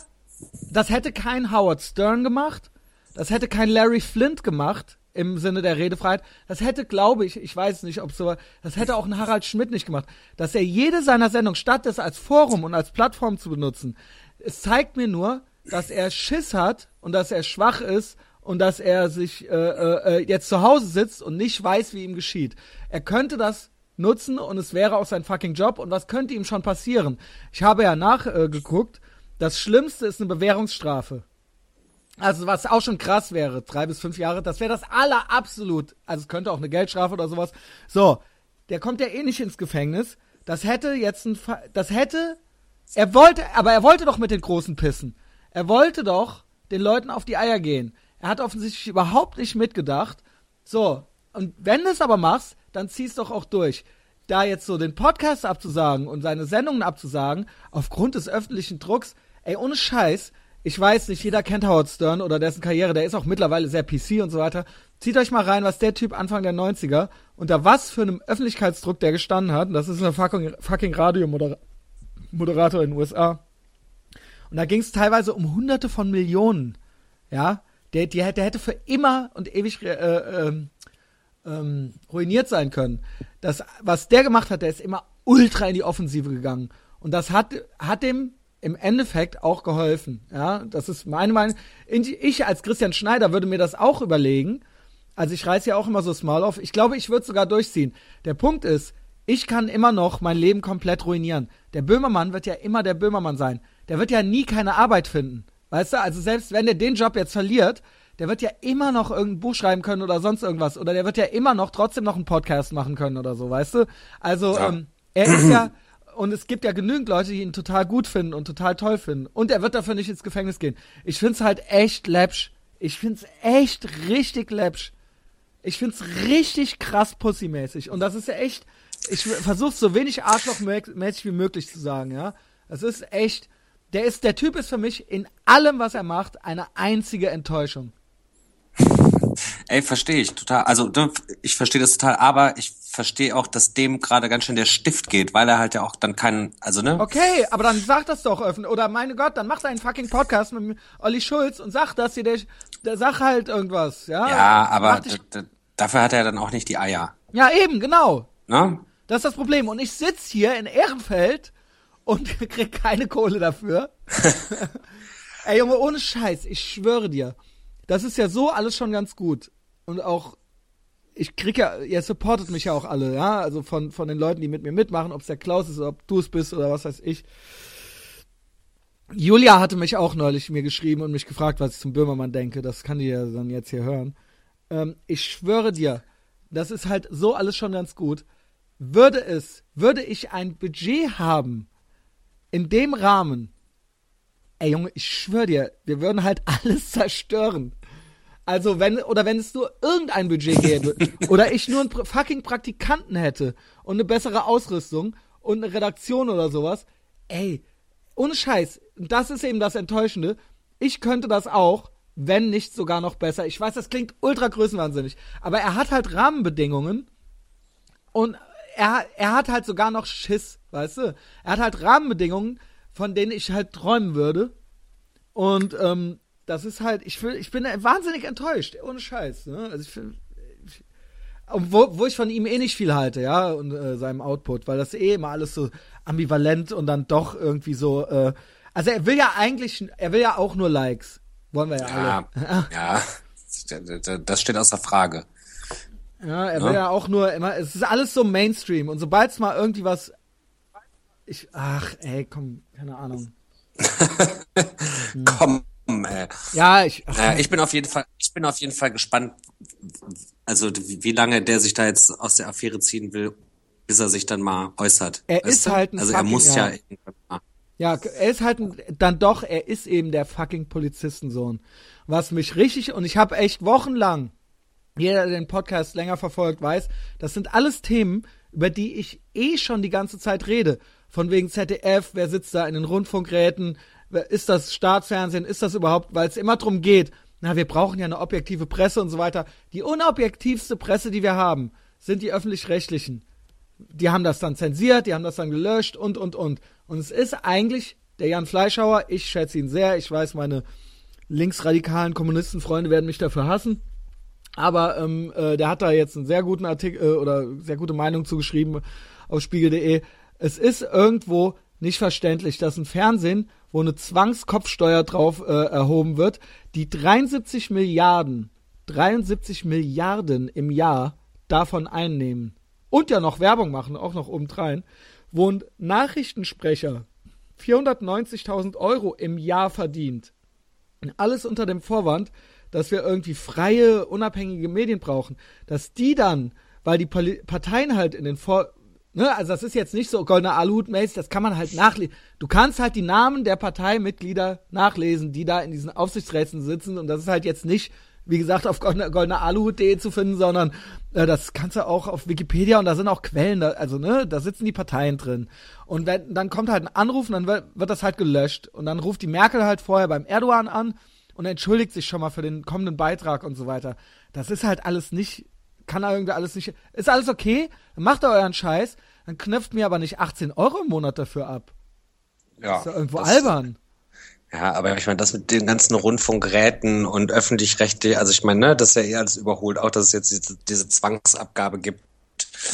das hätte kein Howard Stern gemacht, das hätte kein Larry Flint gemacht im Sinne der Redefreiheit. Das hätte, glaube ich, ich weiß nicht, ob so, das hätte auch ein Harald Schmidt nicht gemacht, dass er jede seiner Sendungen statt das als Forum und als Plattform zu benutzen, es zeigt mir nur, dass er Schiss hat und dass er schwach ist und dass er sich äh, äh, äh, jetzt zu Hause sitzt und nicht weiß, wie ihm geschieht. Er könnte das nutzen und es wäre auch sein fucking Job und was könnte ihm schon passieren? Ich habe ja nachgeguckt, äh, das Schlimmste ist eine Bewährungsstrafe. Also was auch schon krass wäre, drei bis fünf Jahre, das wäre das aller absolut. Also es könnte auch eine Geldstrafe oder sowas. So, der kommt ja eh nicht ins Gefängnis. Das hätte jetzt ein, Fa das hätte, er wollte, aber er wollte doch mit den Großen pissen. Er wollte doch den Leuten auf die Eier gehen. Er hat offensichtlich überhaupt nicht mitgedacht. So, und wenn du es aber machst, dann zieh's doch auch durch. Da jetzt so den Podcast abzusagen und seine Sendungen abzusagen, aufgrund des öffentlichen Drucks, ey, ohne Scheiß, ich weiß nicht, jeder kennt Howard Stern oder dessen Karriere, der ist auch mittlerweile sehr PC und so weiter. Zieht euch mal rein, was der Typ Anfang der 90er, unter was für einem Öffentlichkeitsdruck der gestanden hat. Und das ist ein fucking, fucking Radiomoderator in den USA. Und da ging es teilweise um hunderte von Millionen. Ja, der, der, der hätte für immer und ewig äh, ähm, ähm, ruiniert sein können. Das, was der gemacht hat, der ist immer ultra in die Offensive gegangen. Und das hat, hat dem im Endeffekt auch geholfen. Ja, das ist meine Meinung. Ich als Christian Schneider würde mir das auch überlegen. Also ich reiß ja auch immer so small auf. Ich glaube, ich würde sogar durchziehen. Der Punkt ist, ich kann immer noch mein Leben komplett ruinieren. Der Böhmermann wird ja immer der Böhmermann sein. Der wird ja nie keine Arbeit finden. Weißt du, also selbst wenn der den Job jetzt verliert, der wird ja immer noch irgendein Buch schreiben können oder sonst irgendwas. Oder der wird ja immer noch trotzdem noch einen Podcast machen können oder so, weißt du? Also, Ja. ähm, er ist ja, und es gibt ja genügend Leute, die ihn total gut finden und total toll finden. Und er wird dafür nicht ins Gefängnis gehen. Ich find's halt echt läppsch. Ich find's echt richtig läppsch. Ich find's richtig krass pussymäßig. Und das ist ja echt, ich versuch's so wenig arschlochmäßig wie möglich zu sagen, ja. Das ist echt, der ist, der Typ ist für mich in allem, was er macht, eine einzige Enttäuschung. Ey, verstehe ich total. Also ne, ich verstehe das total, aber ich verstehe auch, dass dem gerade ganz schön der Stift geht, weil er halt ja auch dann keinen, also ne? Okay, aber dann sag das doch öffentlich. Oder meine Gott, dann mach deinen fucking Podcast mit Olli Schulz und sag das hier, der, der sag halt irgendwas, ja? Ja, aber dafür hat er dann auch nicht die Eier. ja, eben, genau. Ne? Das ist das Problem. Und ich sitz hier in Ehrenfeld und krieg keine Kohle dafür. Ey, Junge, ohne Scheiß, ich schwöre dir. Das ist ja so alles schon ganz gut. Und auch, ich krieg ja, ihr supportet mich ja auch alle, ja? Also von, von den Leuten, die mit mir mitmachen, ob es der Klaus ist oder ob du es bist oder was weiß ich. Julia hatte mich auch neulich mir geschrieben und mich gefragt, was ich zum Böhmermann denke. Das kann die ja dann jetzt hier hören. Ähm, ich schwöre dir, das ist halt so alles schon ganz gut. Würde es, würde ich ein Budget haben, in dem Rahmen, ey Junge, ich schwöre dir, wir würden halt alles zerstören. Also wenn, oder wenn es nur irgendein Budget gäbe, oder ich nur einen pr- fucking Praktikanten hätte und eine bessere Ausrüstung und eine Redaktion oder sowas, ey, ohne Scheiß, das ist eben das Enttäuschende. Ich könnte das auch, wenn nicht sogar noch besser. Ich weiß, das klingt ultra größenwahnsinnig, aber er hat halt Rahmenbedingungen und er, er hat halt sogar noch Schiss, weißt du? Er hat halt Rahmenbedingungen, von denen ich halt träumen würde. Und ähm, das ist halt, ich, will, ich bin wahnsinnig enttäuscht, ohne Scheiß. Ne? Also ich, find- ich wo, wo ich von ihm eh nicht viel halte, ja, und äh, seinem Output, weil das eh immer alles so ambivalent und dann doch irgendwie so. Äh, also er will ja eigentlich, er will ja auch nur Likes, wollen wir ja, Ja, alle. ja. Das steht außer Frage. Ja, er will ja, ja auch nur immer, es ist alles so Mainstream und sobald es mal irgendwie was, ich, ach, ey, komm, keine Ahnung. komm, ey. Ja, ich, naja, ich bin auf jeden Fall, ich bin auf jeden Fall gespannt, also wie, wie lange der sich da jetzt aus der Affäre ziehen will, bis er sich dann mal äußert. Er ist du? halt ein Also er fucking, muss ja, ja ja, er ist halt ein, dann doch, er ist eben der fucking Polizistensohn. Was mich richtig, und ich habe echt wochenlang, jeder, der den Podcast länger verfolgt, weiß, das sind alles Themen, über die ich eh schon die ganze Zeit rede. Von wegen ZDF, wer sitzt da in den Rundfunkräten, ist das Staatsfernsehen, ist das überhaupt, weil es immer drum geht, na, wir brauchen ja eine objektive Presse und so weiter. Die unobjektivste Presse, die wir haben, sind die öffentlich-rechtlichen. Die haben das dann zensiert, die haben das dann gelöscht und, und, und. Und es ist eigentlich der Jan Fleischhauer, ich schätze ihn sehr, ich weiß, meine linksradikalen Kommunistenfreunde werden mich dafür hassen. Aber ähm, äh, der hat da jetzt einen sehr guten Artikel äh, oder sehr gute Meinung zugeschrieben auf spiegel.de. Es ist irgendwo nicht verständlich, dass ein Fernsehen, wo eine Zwangskopfsteuer drauf äh, erhoben wird, die 73 Milliarden, 73 Milliarden im Jahr davon einnehmen und ja noch Werbung machen, auch noch obendrein, wo ein Nachrichtensprecher 490.000 Euro im Jahr verdient. Alles unter dem Vorwand, dass wir irgendwie freie, unabhängige Medien brauchen. Dass die dann, weil die Parteien halt in den Vor... Ne, also das ist jetzt nicht so goldener Aluhut-mäßig, das kann man halt nachlesen. Du kannst halt die Namen der Parteimitglieder nachlesen, die da in diesen Aufsichtsräten sitzen und das ist halt jetzt nicht wie gesagt, auf goldener Aluhut.de zu finden, sondern äh, das kannst du auch auf Wikipedia und da sind auch Quellen, da, also ne, da sitzen die Parteien drin. Und wenn, dann kommt halt ein Anruf und dann wird, wird das halt gelöscht. Und dann ruft die Merkel halt vorher beim Erdogan an und entschuldigt sich schon mal für den kommenden Beitrag und so weiter. Das ist halt alles nicht, kann da irgendwie alles nicht, ist alles okay, dann macht ihr euren Scheiß, dann knöpft mir aber nicht 18 Euro im Monat dafür ab. Ja. Das ist ja irgendwo albern. Ja, aber ich meine, das mit den ganzen Rundfunkgeräten und öffentlich-rechtlich, also ich meine, ne, das ist ja eher alles überholt, auch dass es jetzt diese, diese Zwangsabgabe gibt.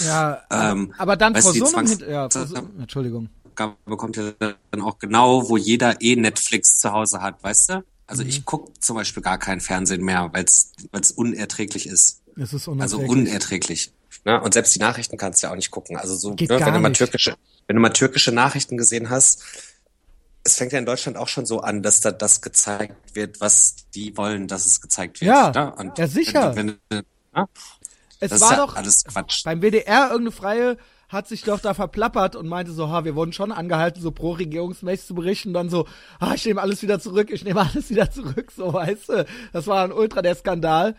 Ja, Ähm, aber dann vor so einem, ja, vor so, Entschuldigung. Abgabe bekommt ja dann auch genau, wo jeder eh Netflix zu Hause hat, weißt du? Also ich gucke zum Beispiel gar kein Fernsehen mehr, weil es unerträglich ist. Es ist Also unerträglich. unerträglich. Ne? Und selbst die Nachrichten kannst du ja auch nicht gucken. Also so, ne, wenn du mal nicht. türkische, wenn du mal türkische Nachrichten gesehen hast, es fängt ja in Deutschland auch schon so an, dass da das gezeigt wird, was die wollen, dass es gezeigt wird. Ja, ne? Und ja, sicher. Wenn, wenn, ne? es Das war ja doch alles Quatsch. beim WDR irgendeine Freie hat sich doch da verplappert und meinte so, ha, wir wurden schon angehalten, so pro-regierungsmäßig zu berichten, und dann so, ah, ich nehme alles wieder zurück, ich nehme alles wieder zurück, so, weißt du, das war ein ultra der Skandal.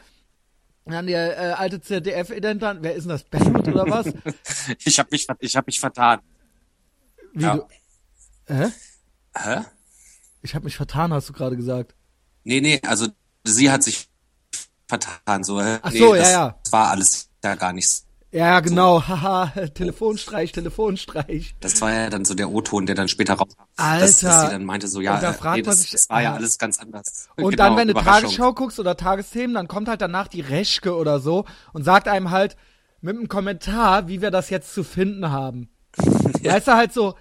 Dann der äh, alte ZDF-Ident wer ist denn das, Bennett oder was? Ich habe mich, ich hab mich vertan. Wie Ja. du, hä? Hä? Ich habe mich vertan, hast du gerade gesagt. Nee, nee, also sie hat sich vertan. So? Ach nee, so, ja, das ja. war alles ja gar nichts. Ja, ja, genau, haha, Telefonstreich, Telefonstreich. Das war ja dann so der O-Ton, der dann später raus, Alter. dass, dass sie dann meinte so, ja, da äh, fragt nee, das, sich- das war ja ja. alles ganz anders. Und Genau, dann, wenn du. Tagesschau guckst oder Tagesthemen, dann kommt halt danach die Reschke oder so und sagt einem halt mit einem Kommentar, wie wir das jetzt zu finden haben. Weißt du halt so,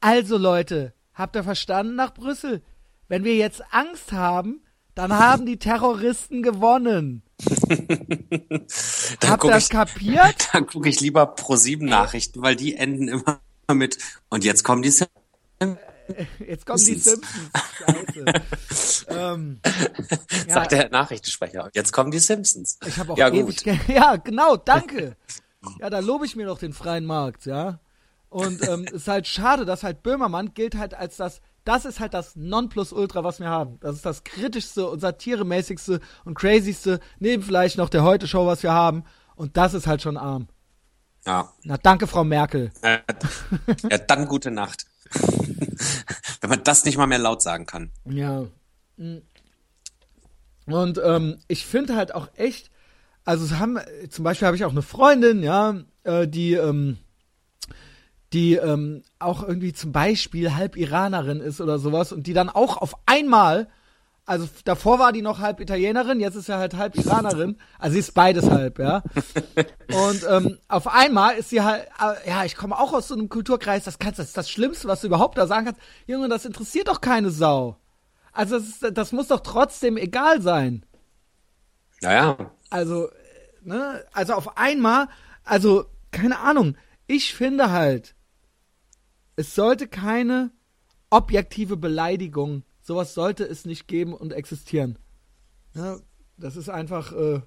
also Leute, habt ihr verstanden nach Brüssel? Wenn wir jetzt Angst haben, dann haben die Terroristen gewonnen. Dann Habt ihr das kapiert? dann gucke ich lieber pro sieben Nachrichten, weil die enden immer mit und jetzt kommen die Sim- Jetzt kommen die Simpsons. Scheiße. ähm, ja. sagt der Nachrichtensprecher. Jetzt kommen die Simpsons. Ich habe auch ja, ewig. gut. Ja, genau, danke. Ja, da lobe ich mir doch den freien Markt, ja. Und ähm, ist halt schade, dass halt Böhmermann gilt halt als das, das ist halt das Nonplusultra, was wir haben. Das ist das kritischste und satiremäßigste und crazyste, neben vielleicht noch der Heute-Show, was wir haben. Und das ist halt schon arm. Ja. Na, danke, Frau Merkel. Äh, ja, dann gute Nacht. Wenn man das nicht mal mehr laut sagen kann. Ja. Mm. Und ähm, ich finde halt auch echt, also haben, zum Beispiel habe ich auch eine Freundin, ja, äh, die, ähm, die ähm, auch irgendwie zum Beispiel halb Iranerin ist oder sowas und die dann auch auf einmal, also davor war die noch halb Italienerin, jetzt ist sie halt halb Iranerin, also sie ist beides halb, ja. Und ähm, auf einmal ist sie halt, äh, ja, ich komme auch aus so einem Kulturkreis, das kannst, das ist das Schlimmste, was du überhaupt da sagen kannst. Junge, das interessiert doch keine Sau. Also das, ist, das muss doch trotzdem egal sein. Naja. Also, äh, ne? Also auf einmal, also keine Ahnung. Ich finde halt, es sollte keine objektive Beleidigung, sowas sollte es nicht geben und existieren. Ja, das ist einfach. Äh,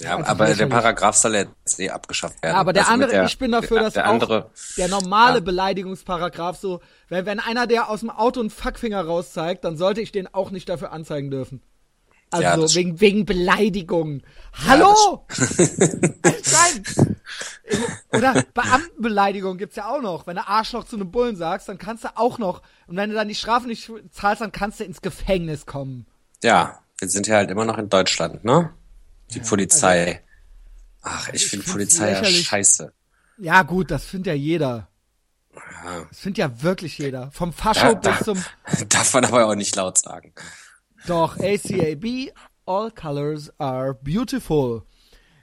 ja, aber der Paragraph soll jetzt eh abgeschafft werden. Ja, aber der Also andere, ich bin dafür, der, dass der auch andere, der normale Ja. Beleidigungsparagraph so, wenn, wenn einer der aus dem Auto einen Fuckfinger rauszeigt, dann sollte ich den auch nicht dafür anzeigen dürfen. Also Ja, wegen, wegen Beleidigung. Hallo! Nein! Oder Beamtenbeleidigung gibt's ja auch noch. Wenn du Arschloch zu einem Bullen sagst, dann kannst du auch noch, und wenn du dann die Strafe nicht zahlst, dann kannst du ins Gefängnis kommen. ja, wir sind ja halt immer noch in Deutschland, ne? Die Polizei. Ach, ich, ich finde Polizei ja scheiße. Ja gut, das findet ja jeder. Ja. Das findet ja wirklich jeder. Vom Fascho Da, da, bis zum darf man aber auch nicht laut sagen. Doch, ACAB, all colors are beautiful.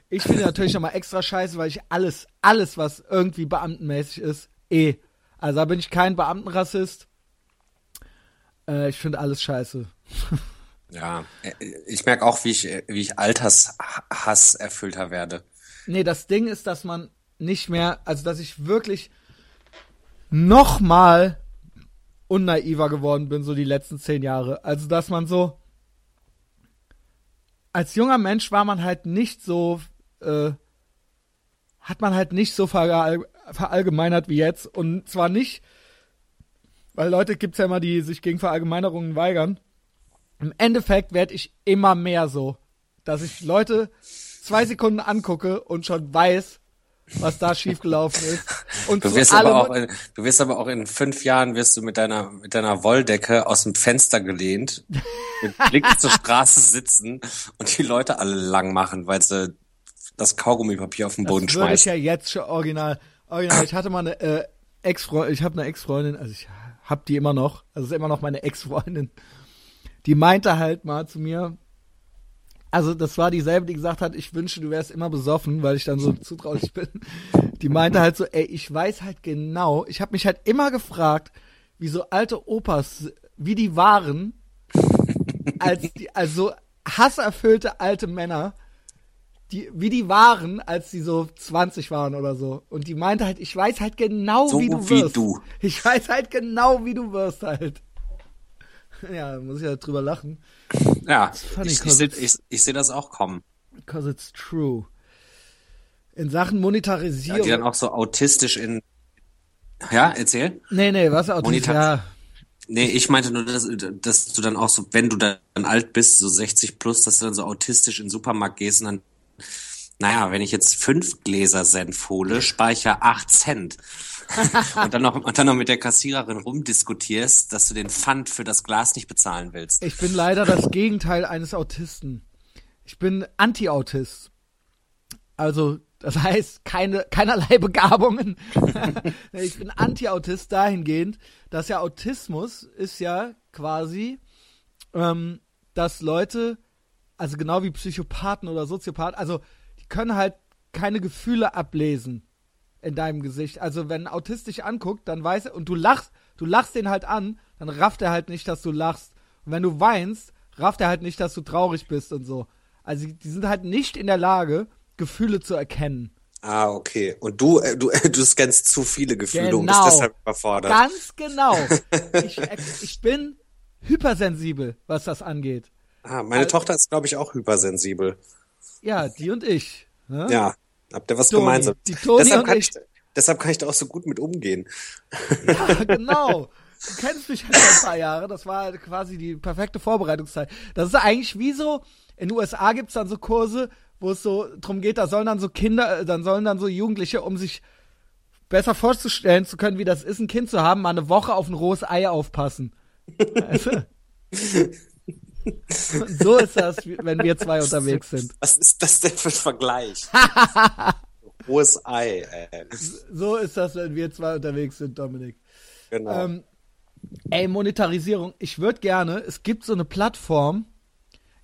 Ich finde natürlich nochmal extra scheiße, weil ich alles, alles, was irgendwie beamtenmäßig ist, eh. Also da bin ich kein Beamtenrassist. Äh, ich finde alles scheiße. Ja, äh, ich merke auch, wie ich, wie ich Altershass erfüllter werde. Nee, das Ding ist, dass man nicht mehr, also dass ich wirklich nochmal unnaiver geworden bin, so die letzten zehn Jahre. Also, dass man so, als junger Mensch war man halt nicht so, äh, hat man halt nicht so verall verallgemeinert wie jetzt. Und zwar nicht, weil Leute gibt's ja immer, die sich gegen Verallgemeinerungen weigern. Im Endeffekt werde ich immer mehr so, dass ich Leute zwei Sekunden angucke und schon weiß, was da schiefgelaufen ist. Und Du wirst aber auch, in, du wirst aber auch in fünf Jahren wirst du mit deiner, mit deiner Wolldecke aus dem Fenster gelehnt, mit Blick zur Straße sitzen und die Leute alle lang machen, weil sie das Kaugummipapier auf den Boden das ich schmeißen. ja jetzt schon original. Original, ich hatte mal eine äh, Ex-Freundin, ich habe eine Ex-Freundin, also ich hab die immer noch, also ist immer noch meine Ex-Freundin. Die meinte halt mal zu mir, also das war dieselbe, die gesagt hat, ich wünsche, du wärst immer besoffen, weil ich dann so zutraulich bin. Die meinte halt so, ey, ich weiß halt genau, ich habe mich halt immer gefragt, wie so alte Opas, wie die waren, als die, also hasserfüllte alte Männer, die, wie die waren, als die so 20 waren oder so. Und die meinte halt, ich weiß halt genau, So wie du wie wirst. du. Ich weiß halt genau, wie du wirst halt. Ja, muss ich halt drüber lachen. Ja, funny, ich, ich, seh- sehe das auch kommen. Because it's true. In Sachen Ja, Monetarisierung. die dann auch so autistisch in. Ja, erzähl. nee, nee, was? Monetar- Ja, Nee, ich meinte nur, dass, dass du dann auch so, wenn du dann alt bist, so 60 plus, dass du dann so autistisch in den Supermarkt gehst und dann, naja, wenn ich jetzt fünf Gläser Senf hole, spare ich ja acht Cent. und dann noch, und dann noch mit der Kassiererin rumdiskutierst, dass du den Pfand für das Glas nicht bezahlen willst. ich bin leider das Gegenteil eines Autisten. Ich bin Anti-Autist. Also, das heißt, keine, keinerlei Begabungen. ich bin Anti-Autist dahingehend, dass ja Autismus ist ja quasi, ähm, dass Leute, also genau wie Psychopathen oder Soziopathen, also die können halt keine Gefühle ablesen in deinem Gesicht. Also wenn ein Autist dich anguckt, dann weiß er, und du lachst, du lachst den halt an, dann rafft er halt nicht, dass du lachst. Und wenn du weinst, rafft er halt nicht, dass du traurig bist und so. Also die sind halt nicht in der Lage, Gefühle zu erkennen. Ah, okay. Und du, äh, du, du scannst zu viele Gefühle und bist Genau. deshalb überfordert. Ganz genau. Ich, ich bin hypersensibel, was das angeht. Ah, meine Tochter ist, glaube ich, auch hypersensibel. Ja, die und ich. Ne? Ja, habt ihr was Toni, gemeinsam? die Toni deshalb, kann ich. ich, deshalb kann ich da auch so gut mit umgehen. Ja, genau. Du kennst mich halt ein paar Jahre. Das war quasi die perfekte Vorbereitungszeit. Das ist eigentlich wie so, in den USA gibt's dann so Kurse, wo es so drum geht, da sollen dann so Kinder, äh, dann sollen dann so Jugendliche, um sich besser vorzustellen zu können, wie das ist, ein Kind zu haben, mal eine Woche auf ein rohes Ei aufpassen. Und so ist das, wenn wir zwei unterwegs sind. Was ist das denn für ein Vergleich? Rohes Ei, ey. So ist das, wenn wir zwei unterwegs sind, Dominik. Genau. Ähm, ey, Monetarisierung. Ich würde gerne, es gibt so eine Plattform.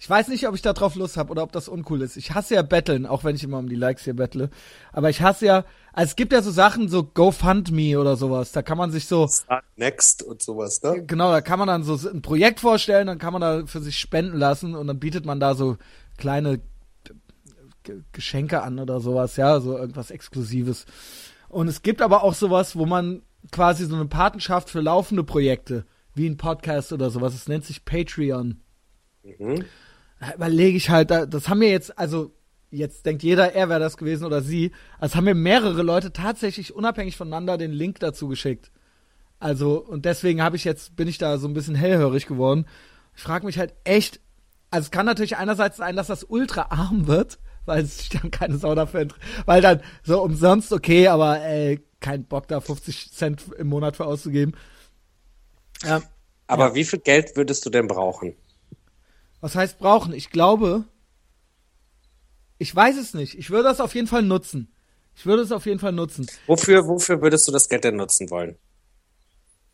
Ich weiß nicht, ob ich da drauf Lust habe oder ob das uncool ist. Ich hasse ja Betteln, auch wenn ich immer um die Likes hier bettle. Aber ich hasse ja, also es gibt ja so Sachen, so GoFundMe oder sowas. Da kann man sich so, Start Next und sowas, ne? genau, da kann man dann so ein Projekt vorstellen, dann kann man da für sich spenden lassen und dann bietet man da so kleine Geschenke an oder sowas, ja, so irgendwas Exklusives. Und es gibt aber auch sowas, wo man quasi so eine Patenschaft für laufende Projekte, wie ein Podcast oder sowas, es nennt sich Patreon. Mhm. Da überlege ich halt, das haben wir jetzt, also jetzt denkt jeder, er wäre das gewesen oder sie, als haben mir mehrere Leute tatsächlich unabhängig voneinander den Link dazu geschickt. Also, und deswegen habe ich jetzt, bin ich da so ein bisschen hellhörig geworden. Ich frage mich halt echt, also es kann natürlich einerseits sein, dass das ultra arm wird, weil sich dann keine Sau dafür, weil dann so umsonst okay, aber ey, kein Bock da 50 Cent im Monat für auszugeben. Ähm, aber ja. wie viel Geld würdest du denn brauchen? Was heißt brauchen? Ich glaube, ich weiß es nicht. Ich würde das auf jeden Fall nutzen. Ich würde es auf jeden Fall nutzen. Wofür, wofür würdest du das Geld denn nutzen wollen?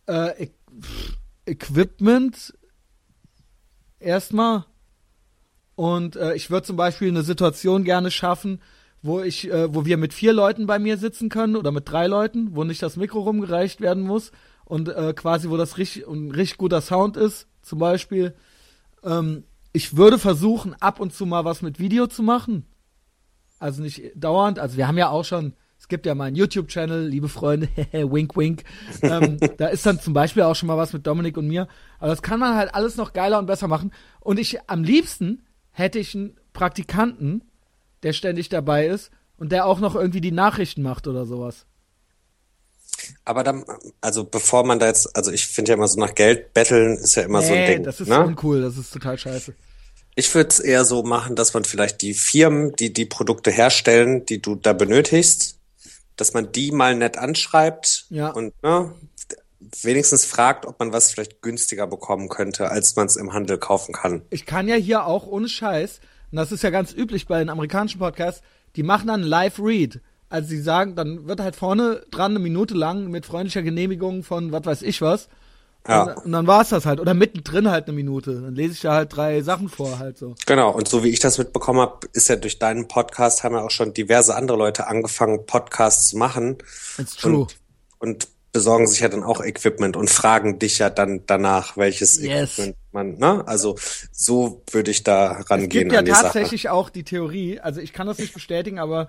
Äh, e Equipment erstmal. Und äh, ich würde zum Beispiel eine Situation gerne schaffen, wo ich, äh, wo wir mit vier Leuten bei mir sitzen können oder mit drei Leuten, wo nicht das Mikro rumgereicht werden muss und äh, quasi wo das richtig ein richtig guter Sound ist, zum Beispiel. Ähm, ich würde versuchen, ab und zu mal was mit Video zu machen. Also nicht dauernd. Also wir haben ja auch schon, es gibt ja mal einen YouTube-Channel, liebe Freunde, wink, wink. Ähm, da ist dann zum Beispiel auch schon mal was mit Dominik und mir. Aber das kann man halt alles noch geiler und besser machen. Und ich, am liebsten hätte ich einen Praktikanten, der ständig dabei ist und der auch noch irgendwie die Nachrichten macht oder sowas. Aber dann, also bevor man da jetzt, also ich finde ja immer so nach Geld betteln ist ja immer nee, so ein Ding. Das ist ne? uncool, das ist total scheiße. Ich würde es eher so machen, dass man vielleicht die Firmen, die die Produkte herstellen, die du da benötigst, dass man die mal nett anschreibt ja. und ne, wenigstens fragt, ob man was vielleicht günstiger bekommen könnte, als man es im Handel kaufen kann. Ich kann ja hier auch ohne Scheiß, und das ist ja ganz üblich bei den amerikanischen Podcasts, die machen dann Live-Read. Also sie sagen, dann wird halt vorne dran eine Minute lang mit freundlicher Genehmigung von was weiß ich was ja. Und, und dann war's das halt. Oder mittendrin halt eine Minute. Dann lese ich da halt drei Sachen vor, halt so. Genau, und so wie ich das mitbekommen habe, ist ja durch deinen Podcast haben ja auch schon diverse andere Leute angefangen, Podcasts zu machen. It's true. Und, und besorgen sich ja dann auch Equipment und fragen dich ja dann danach, welches yes. Equipment man, ne? Also so würde ich da rangehen. Es gibt ja tatsächlich Sache. auch die Theorie, also ich kann das nicht bestätigen, aber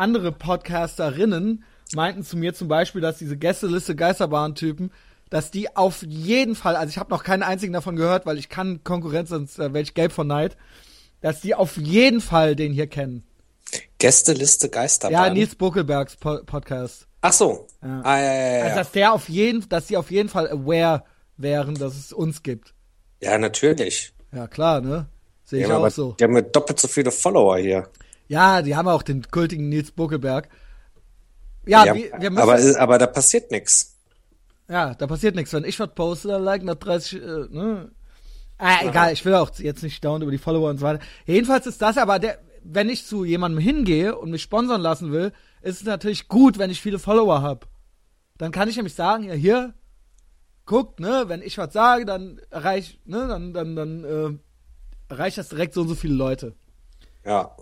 andere Podcasterinnen meinten zu mir zum Beispiel, dass diese Gästeliste Geisterbahn-Typen dass die auf jeden Fall, also ich habe noch keinen einzigen davon gehört, weil ich kann Konkurrenz, sonst äh, welch gelb von Neid, dass die auf jeden Fall den hier kennen. Gästeliste Geisterbahn. Ja, Nils Buckelbergs po Podcast. Ach so. Ja. Ah, ja, ja, ja. Also dass der auf jeden, dass die auf jeden Fall aware wären, dass es uns gibt. Ja, natürlich. Ja, klar, ne? Sehe ich auch so. Die haben ja doppelt so viele Follower hier. Ja, die haben auch den kultigen Nils Buckelberg. Ja, ja wir, wir müssen, aber, aber da passiert nichts. Ja, da passiert nichts. Wenn ich was poste, dann liken nach 30, äh, ne? Ah, egal, ich will auch jetzt nicht dauernd über die Follower und so weiter. Jedenfalls ist das aber der, wenn ich zu jemandem hingehe und mich sponsern lassen will, ist es natürlich gut, wenn ich viele Follower habe. Dann kann ich nämlich sagen, ja, hier, guckt, ne, wenn ich was sage, dann erreicht, ne, dann, dann, dann, äh, erreicht das direkt so und so viele Leute. Ja.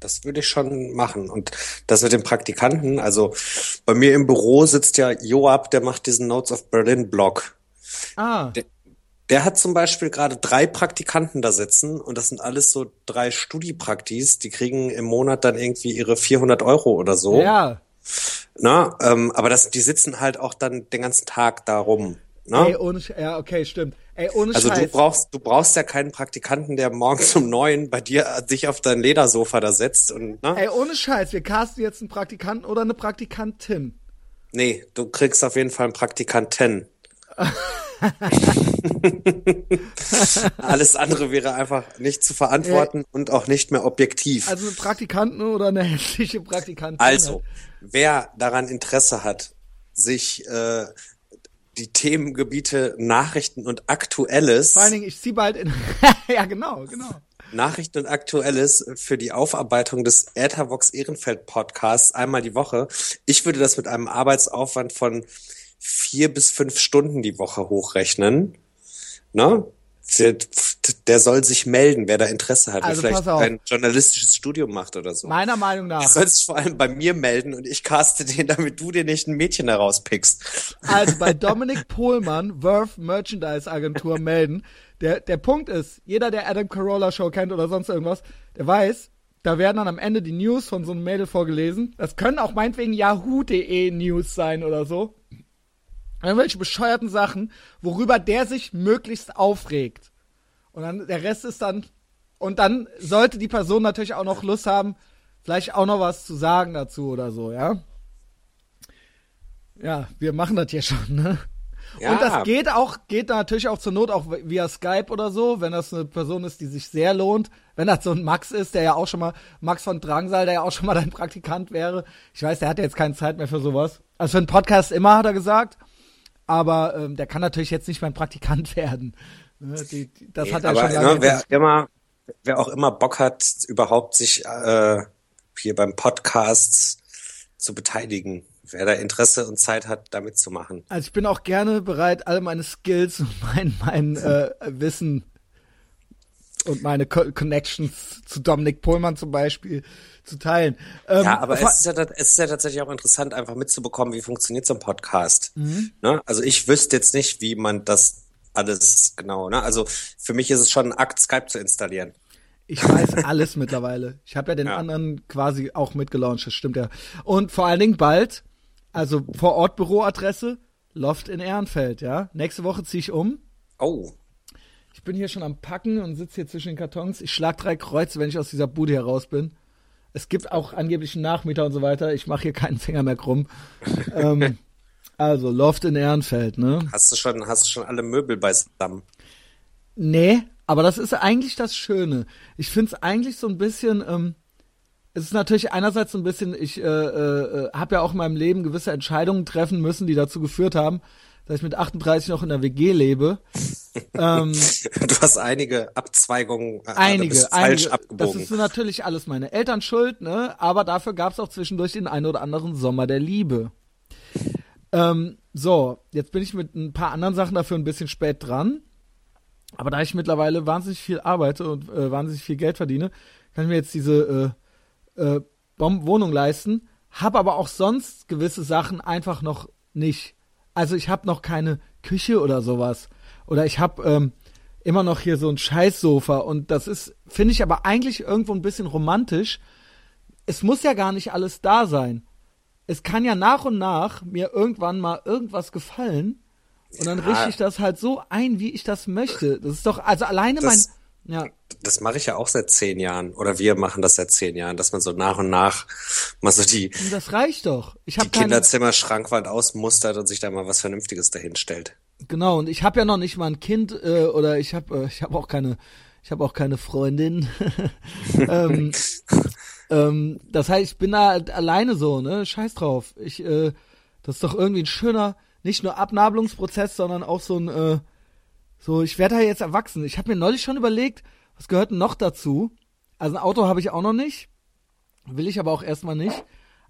Das würde ich schon machen. Und das mit den Praktikanten, also bei mir im Büro sitzt ja Joab, der macht diesen Notes of Berlin Blog. Ah. Der, der hat zum Beispiel gerade drei Praktikanten da sitzen und das sind alles so drei Studiepraktis, die kriegen im Monat dann irgendwie ihre 400 Euro oder so. Ja. Na, ähm, aber das, die sitzen halt auch dann den ganzen Tag da rum. Ne? Ey, ohne, ja, okay, stimmt. Ey, ohne also Scheiß. du brauchst, du brauchst ja keinen Praktikanten, der morgens um neun bei dir sich auf dein Ledersofa da setzt und, ne? Ey, ohne Scheiß, wir casten jetzt einen Praktikanten oder eine Praktikantin. Nee, du kriegst auf jeden Fall einen Praktikanten. Alles andere wäre einfach nicht zu verantworten ja. und auch nicht mehr objektiv. Also eine Praktikanten oder eine hässliche Praktikantin. Also, wer daran Interesse hat, sich äh, die Themengebiete Nachrichten und Aktuelles. Vor allen Dingen, ich ziehe bald in. ja, genau, genau. Nachrichten und Aktuelles für die Aufarbeitung des Äthervox Ehrenfeld Podcasts einmal die Woche. Ich würde das mit einem Arbeitsaufwand von vier bis fünf Stunden die Woche hochrechnen. Ne? Der, soll sich melden, wer da Interesse hat, also wer vielleicht ein journalistisches Studium macht oder so. Meiner Meinung nach. Der soll sich vor allem bei mir melden und ich caste den, damit du dir nicht ein Mädchen herauspickst. Also bei Dominik Pohlmann, Worth Merchandise Agentur melden. Der, der Punkt ist, jeder, der Adam Carolla Show kennt oder sonst irgendwas, der weiß, da werden dann am Ende die News von so einem Mädel vorgelesen. Das können auch meinetwegen yahoo.de News sein oder so. Irgendwelche bescheuerten Sachen, worüber der sich möglichst aufregt. Und dann, der Rest ist dann, und dann sollte die Person natürlich auch noch Lust haben, vielleicht auch noch was zu sagen dazu oder so, ja. Ja, wir machen das hier schon, ne? Ja. Und das geht auch, geht natürlich auch zur Not auch via Skype oder so, wenn das eine Person ist, die sich sehr lohnt. Wenn das so ein Max ist, der ja auch schon mal, Max von Drangsal, der ja auch schon mal dein Praktikant wäre. Ich weiß, der hat ja jetzt keine Zeit mehr für sowas. Also für einen Podcast immer, hat er gesagt. Aber ähm, der kann natürlich jetzt nicht mein Praktikant werden. Ne, die, die, das nee, hat er aber, schon lange. Ne, wer immer, wer auch immer Bock hat, überhaupt sich äh, hier beim Podcast zu beteiligen, wer da Interesse und Zeit hat, damit zu machen. Also ich bin auch gerne bereit, alle meine Skills und mein, mein äh, Wissen und meine Co Connections zu Dominik Pohlmann zum Beispiel zu teilen. Ähm, ja, aber es ist ja, es ist ja tatsächlich auch interessant, einfach mitzubekommen, wie funktioniert so ein Podcast. Mhm. Ne? Also ich wüsste jetzt nicht, wie man das alles genau. Ne? Also für mich ist es schon ein Akt, Skype zu installieren. Ich weiß alles mittlerweile. Ich habe ja den ja. anderen quasi auch mitgelauncht, das stimmt ja. Und vor allen Dingen bald also vor Ort Büroadresse, Loft in Ehrenfeld, ja. Nächste Woche ziehe ich um. Oh. Ich bin hier schon am Packen und sitze hier zwischen den Kartons. Ich schlag drei Kreuze, wenn ich aus dieser Bude heraus bin. Es gibt auch angeblich einen Nachmieter und so weiter. Ich mache hier keinen Finger mehr krumm. ähm, also, Loft in Ehrenfeld, ne? Hast du schon, hast du schon alle Möbel beisammen? Nee, aber das ist eigentlich das Schöne. Ich finde es eigentlich so ein bisschen, ähm, es ist natürlich einerseits so ein bisschen, ich äh, äh, habe ja auch in meinem Leben gewisse Entscheidungen treffen müssen, die dazu geführt haben, dass ich mit 38 noch in der WG lebe. ähm, du hast einige Abzweigungen, äh, einige, falsch einige, abgebogen. Das ist natürlich alles meine Eltern schuld, ne? Aber dafür gab es auch zwischendurch den einen oder anderen Sommer der Liebe. Ähm, so, jetzt bin ich mit ein paar anderen Sachen dafür ein bisschen spät dran. Aber da ich mittlerweile wahnsinnig viel arbeite und äh, wahnsinnig viel Geld verdiene, kann ich mir jetzt diese äh, äh, Wohnung leisten, habe aber auch sonst gewisse Sachen einfach noch nicht. Also ich habe noch keine Küche oder sowas. Oder ich habe ähm, immer noch hier so ein Scheißsofa und das ist, finde ich aber eigentlich irgendwo ein bisschen romantisch. Es muss ja gar nicht alles da sein. Es kann ja nach und nach mir irgendwann mal irgendwas gefallen und dann ja. richte ich das halt so ein, wie ich das möchte. Das ist doch, also alleine das, mein ja. Das mache ich ja auch seit zehn Jahren. Oder wir machen das seit zehn Jahren, dass man so nach und nach mal so die. Das reicht doch. Ich die Kinderzimmer-Schrankwand ausmustert und sich da mal was Vernünftiges dahinstellt. Genau, und ich habe ja noch nicht mal ein Kind äh, oder ich habe äh, ich habe auch keine ich habe auch keine Freundin. ähm, ähm, das heißt, ich bin da halt alleine so, ne? Scheiß drauf. Ich, äh, das ist doch irgendwie ein schöner, nicht nur Abnabelungsprozess, sondern auch so ein äh, so, ich werde da jetzt erwachsen. Ich habe mir neulich schon überlegt, was gehört denn noch dazu? Also ein Auto habe ich auch noch nicht. Will ich aber auch erstmal nicht.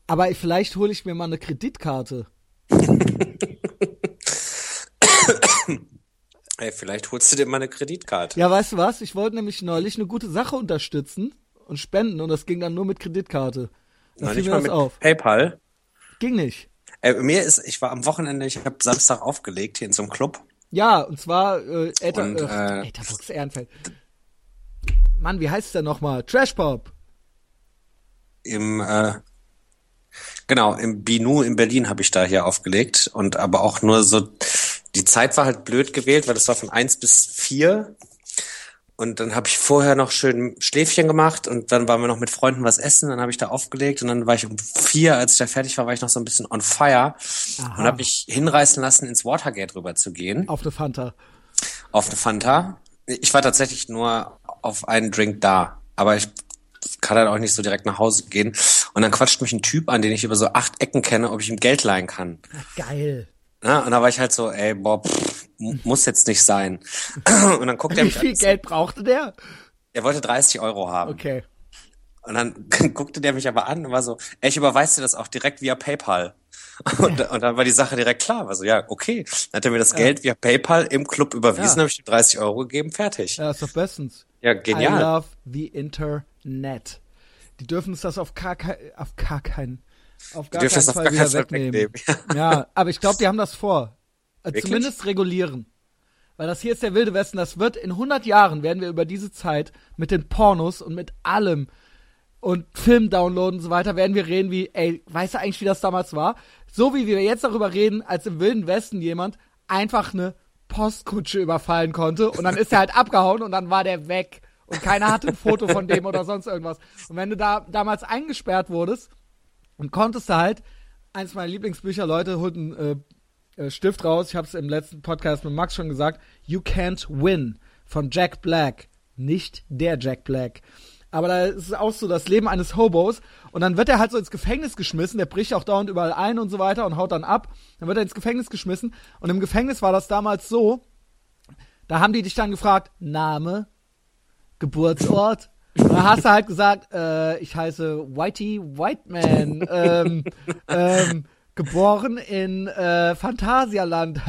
Aber vielleicht hole ich mir mal eine Kreditkarte. Ey, vielleicht holst du dir mal eine Kreditkarte. Ja, weißt du was? Ich wollte nämlich neulich eine gute Sache unterstützen und spenden und das ging dann nur mit Kreditkarte. Dann Nein, nicht mal mit auf. PayPal. Ging nicht. Ey, mir ist, ich war am Wochenende, ich habe Samstag aufgelegt hier in so einem Club ja, und zwar äh, Äther, und, äh, äh, Ätherbox Ehrenfeld. Mann, wie heißt der nochmal? Trash Pop. Im äh, genau im Binu in Berlin habe ich da hier aufgelegt und aber auch nur so. Die Zeit war halt blöd gewählt, weil es war von eins bis vier und dann habe ich vorher noch schön Schläfchen gemacht und dann waren wir noch mit Freunden was essen. Dann habe ich da aufgelegt und dann war ich um vier, als ich da fertig war, war ich noch so ein bisschen on fire Aha. und habe mich hinreißen lassen, ins Watergate rüber zu gehen. Auf eine Fanta. Auf eine Fanta. Ich war tatsächlich nur auf einen Drink da, aber ich kann halt auch nicht so direkt nach Hause gehen. Und dann quatscht mich ein Typ an, den ich über so acht Ecken kenne, ob ich ihm Geld leihen kann. Geil. Ja, und da war ich halt so, ey, boah, pff, muss jetzt nicht sein. Und dann guckt er Wie viel an, Geld brauchte der? Er wollte 30 Euro haben. Okay. Und dann guckte der mich aber an und war so, ey, ich überweise dir das auch direkt via PayPal. Und, und, dann war die Sache direkt klar. War so, ja, okay. Dann hat er mir das. Geld via PayPal im Club überwiesen, ja. habe ich ihm 30 Euro gegeben, fertig. Ja, ist doch bestens. Ja, genial. I love the Internet. Die dürfen uns das auf gar, auf gar keinen auf gar keinen Fall wieder wegnehmen. wegnehmen. ja, aber ich glaube, die haben das vor. Äh, zumindest regulieren. Weil das hier ist der wilde Westen. Das wird in 100 Jahren werden wir über diese Zeit mit den Pornos und mit allem und Film downloaden und so weiter, werden wir reden wie, ey, weißt du eigentlich, wie das damals war? So wie wir jetzt darüber reden, als im Wilden Westen jemand einfach eine Postkutsche überfallen konnte und dann ist er halt abgehauen und dann war der weg und keiner hatte ein Foto von dem oder sonst irgendwas. Und wenn du da damals eingesperrt wurdest und konntest du halt, eins meiner Lieblingsbücher, Leute, holt einen äh, äh, Stift raus, ich habe es im letzten Podcast mit Max schon gesagt, You Can't Win von Jack Black, nicht der Jack Black. Aber da ist es auch so das Leben eines Hobos. Und dann wird er halt so ins Gefängnis geschmissen. Der bricht auch dauernd überall ein und so weiter und haut dann ab. Dann wird er ins Gefängnis geschmissen. Und im Gefängnis war das damals so, da haben die dich dann gefragt, Name, Geburtsort. Da hast du halt gesagt, äh, ich heiße Whitey Whiteman, ähm, ähm, geboren in äh, Phantasialand.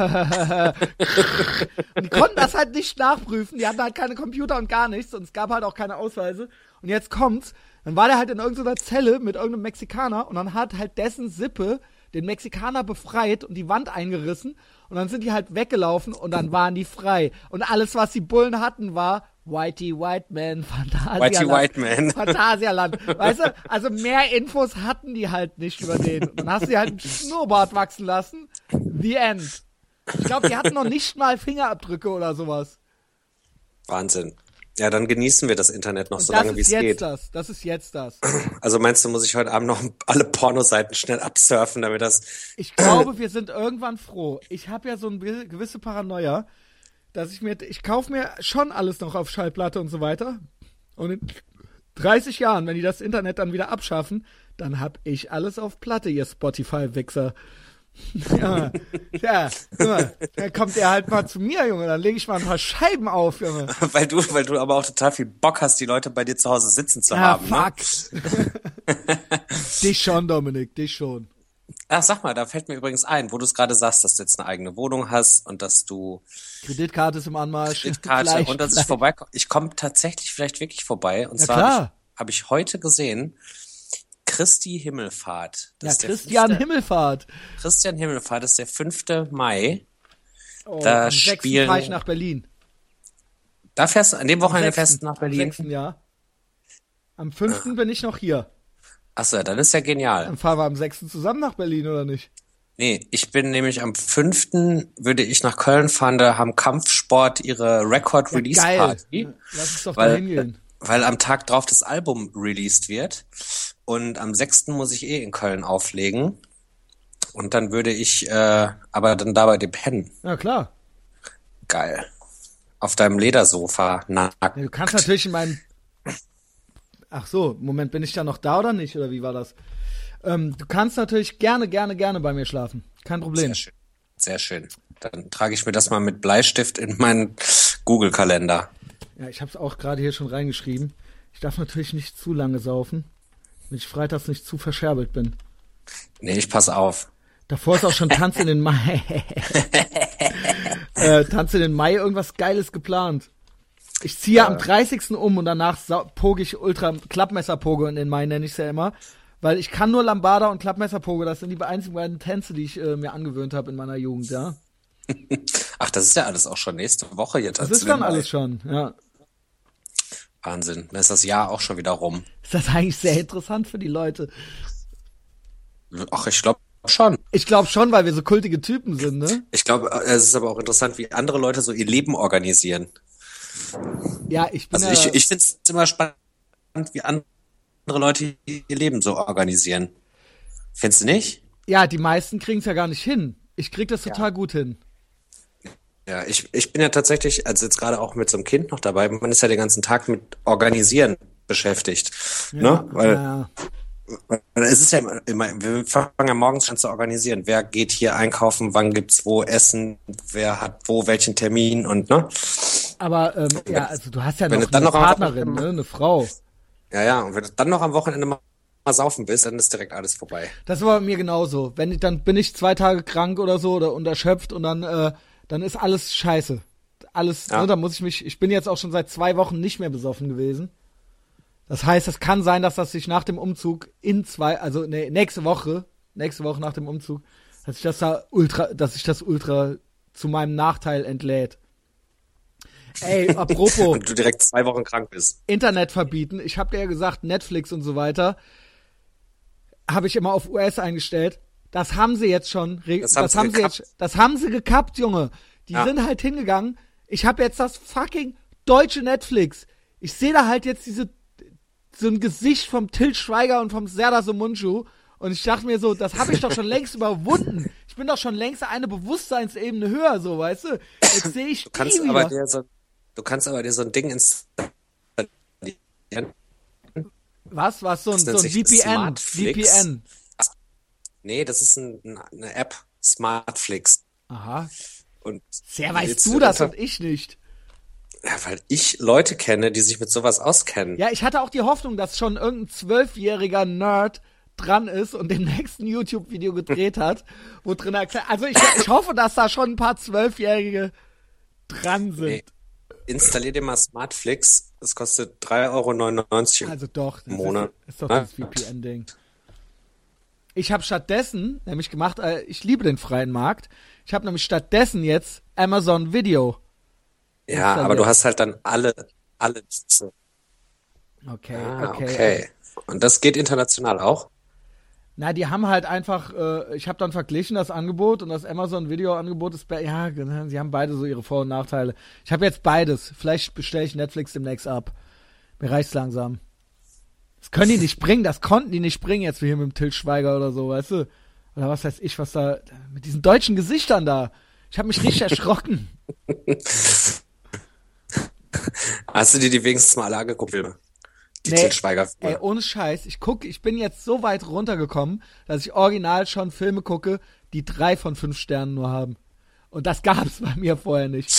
und die konnten das halt nicht nachprüfen. Die hatten halt keine Computer und gar nichts und es gab halt auch keine Ausweise. Und jetzt kommt's, dann war der halt in irgendeiner Zelle mit irgendeinem Mexikaner und dann hat halt dessen Sippe den Mexikaner befreit und die Wand eingerissen und dann sind die halt weggelaufen und dann waren die frei. Und alles, was die Bullen hatten, war Whitey White Man, Phantasialand. Whitey White Man. Phantasialand. Weißt du, also mehr Infos hatten die halt nicht über den. Und dann hast du halt einen Schnurrbart wachsen lassen. The End. Ich glaube, die hatten noch nicht mal Fingerabdrücke oder sowas. Wahnsinn. Ja, dann genießen wir das Internet noch Und so das lange, wie ist es jetzt geht. das. Das ist jetzt das. Also meinst du, muss ich heute Abend noch alle Pornoseiten schnell absurfen, damit das. Ich glaube, wir sind irgendwann froh. Ich habe ja so eine gewisse Paranoia, dass ich mir, ich kaufe mir schon alles noch auf Schallplatte und so weiter. Und in 30 Jahren, wenn die das Internet dann wieder abschaffen, dann hab ich alles auf Platte, ihr Spotify-Wichser. Ja, ja, mal, dann kommt er halt mal zu mir, Junge, dann lege ich mal ein paar Scheiben auf, Junge. Weil du, weil du aber auch total viel Bock hast, die Leute bei dir zu Hause sitzen zu Ja, haben. Ne? fuck. dich schon, Dominik, dich schon. Ach, sag mal, da fällt mir übrigens ein, wo du es gerade sagst, dass du jetzt eine eigene Wohnung hast und dass du Kreditkarte ist im Anmarsch. Kreditkarte Vielleicht, und dass ich vorbeikomme. Ich komme tatsächlich vielleicht wirklich vorbei. Und Ja, zwar habe ich, hab ich heute gesehen, Christi Himmelfahrt. Das Ja, Christian fünfte- Himmelfahrt. Christian Himmelfahrt ist der 5. Mai. Oh, Da am 6. spielen- fahre ich nach Berlin. Da fährst du an dem Wochenende Sechsten. fest nach Berlin. Am 6. Jahr. Am 5. bin ich noch hier. Achso, dann ist ja genial. Dann fahren wir am 6. zusammen nach Berlin, oder nicht? Nee, ich bin nämlich am 5. würde ich nach Köln fahren, da haben Kampfsport ihre Record Release Geil. Party. Lass uns doch Weil- da hingehen. Weil am Tag drauf das Album released wird. Und am 6. muss ich eh in Köln auflegen. Und dann würde ich äh, aber dann dabei dem pennen. Ja, klar. Geil. Auf deinem Ledersofa nackt. Ja, du kannst natürlich in meinem. Ach so, Moment, bin ich da noch da oder nicht? Oder wie war das? Ähm, du kannst natürlich gerne, gerne, gerne bei mir schlafen. Kein Problem. Sehr schön. Sehr schön. Dann trage ich mir das mal mit Bleistift in meinen Google-Kalender. Ja, ich habe es auch gerade hier schon reingeschrieben. Ich darf natürlich nicht zu lange saufen, wenn ich freitags nicht zu verscherbelt bin. Nee, ich pass auf. Davor ist auch schon Tanz in den Mai. äh, Tanz in den Mai, irgendwas Geiles geplant. Ich ziehe am 30. um und danach poge ich Ultra Klappmesserpoge in den Mai, nenne ich es ja immer. Weil ich kann nur Lambada und Klappmesserpoge, das sind die einzigen beiden Tänze, die ich äh, mir angewöhnt habe in meiner Jugend, ja. Ach, das ist ja alles auch schon nächste Woche jetzt. Das ist dann alles schon, ja. Wahnsinn. Dann ist das Jahr auch schon wieder rum. Ist das eigentlich sehr interessant für die Leute? Ach, ich glaube schon. Ich glaube schon, weil wir so kultige Typen sind, ne? Ich glaube, es ist aber auch interessant, wie andere Leute so ihr Leben organisieren. Ja, ich bin Also ja, ich, ich finde es immer spannend, wie andere Leute ihr Leben so organisieren. Findest du nicht? ja, die meisten kriegen es ja gar nicht hin. Ich krieg das total gut hin. Ja, ich, ich bin ja tatsächlich, also jetzt gerade auch mit so einem Kind noch dabei, man ist ja den ganzen Tag mit Organisieren beschäftigt. ne? Weil, ja, weil es ist ja immer, wir fangen ja morgens an zu organisieren. Wer geht hier einkaufen, wann gibt's wo Essen, wer hat wo welchen Termin und ne? Aber ähm, ja, also du hast ja noch eine noch Partnerin, ne, eine Frau. Ja, ja, und wenn du dann noch am Wochenende mal, saufen bist, dann ist direkt alles vorbei. Das war bei mir genauso. Wenn ich, dann bin ich zwei Tage krank oder so oder und erschöpft und dann, äh, dann ist alles scheiße. Alles, Ja. ne, da muss ich mich, ich bin jetzt auch schon seit zwei Wochen nicht mehr besoffen gewesen. Das heißt, es kann sein, dass das sich nach dem Umzug in zwei, also nee, nächste Woche, nächste Woche nach dem Umzug, dass sich das da ultra, dass sich das ultra zu meinem Nachteil entlädt. Ey, apropos. und du direkt zwei Wochen krank bist. Internet verbieten. Ich habe dir ja gesagt, Netflix und so weiter habe ich immer auf US eingestellt. Das haben sie jetzt schon. Das, das haben, sie, jetzt. Das haben sie gekappt, Junge. Die ja. sind halt hingegangen. Ich habe jetzt das fucking deutsche Netflix. Ich sehe da halt jetzt diese so ein Gesicht vom Til Schweiger und vom Serdar Somuncu und ich dachte mir so, das habe ich doch schon längst überwunden. Ich bin doch schon längst eine Bewusstseinsebene höher, so, weißt du? Jetzt sehe ich du kannst die aber wieder. so, Du kannst aber dir so ein Ding installieren. Was? Was? So ein, so ein VPN? VPN. Nee, das ist ein, eine App. Smartflix. Aha. Und Sehr weißt du das und ich nicht. Ja, weil ich Leute kenne, die sich mit sowas auskennen. Ja, ich hatte auch die Hoffnung, dass schon irgendein zwölfjähriger Nerd dran ist und dem nächsten YouTube-Video gedreht hat, wo drin erklärt. Also ich, ich hoffe, dass da schon ein paar Zwölfjährige dran sind. Nee. Installier dir mal Smartflix. Das kostet 3,99 Euro also doch, im Monat. Ist, ist doch das VPN-Ding. Ich habe stattdessen nämlich gemacht, äh, ich liebe den freien Markt. Ich habe nämlich stattdessen jetzt Amazon Video. Ja, aber du hast halt dann alle, alle. Okay, ah, okay. okay. Und das geht international auch? Na, die haben halt einfach, äh, ich habe dann verglichen das Angebot und das Amazon Video Angebot ist, ja, genau, sie haben beide so ihre Vor- und Nachteile. Ich habe jetzt beides. Vielleicht bestelle ich Netflix demnächst ab. Mir reicht's langsam. Das können die nicht bringen, das konnten die nicht bringen jetzt wie hier mit dem Til Schweiger oder so, weißt du? Oder was weiß ich, was da mit diesen deutschen Gesichtern da. Ich habe mich richtig erschrocken. Hast du dir die wenigstens mal alle angeguckt, Filme? Die nee, Schweiger. Ey, ohne Scheiß. Ich guck, ich bin jetzt so weit runtergekommen, dass ich original schon Filme gucke, die drei von fünf Sternen nur haben. Und das gab's bei mir vorher nicht.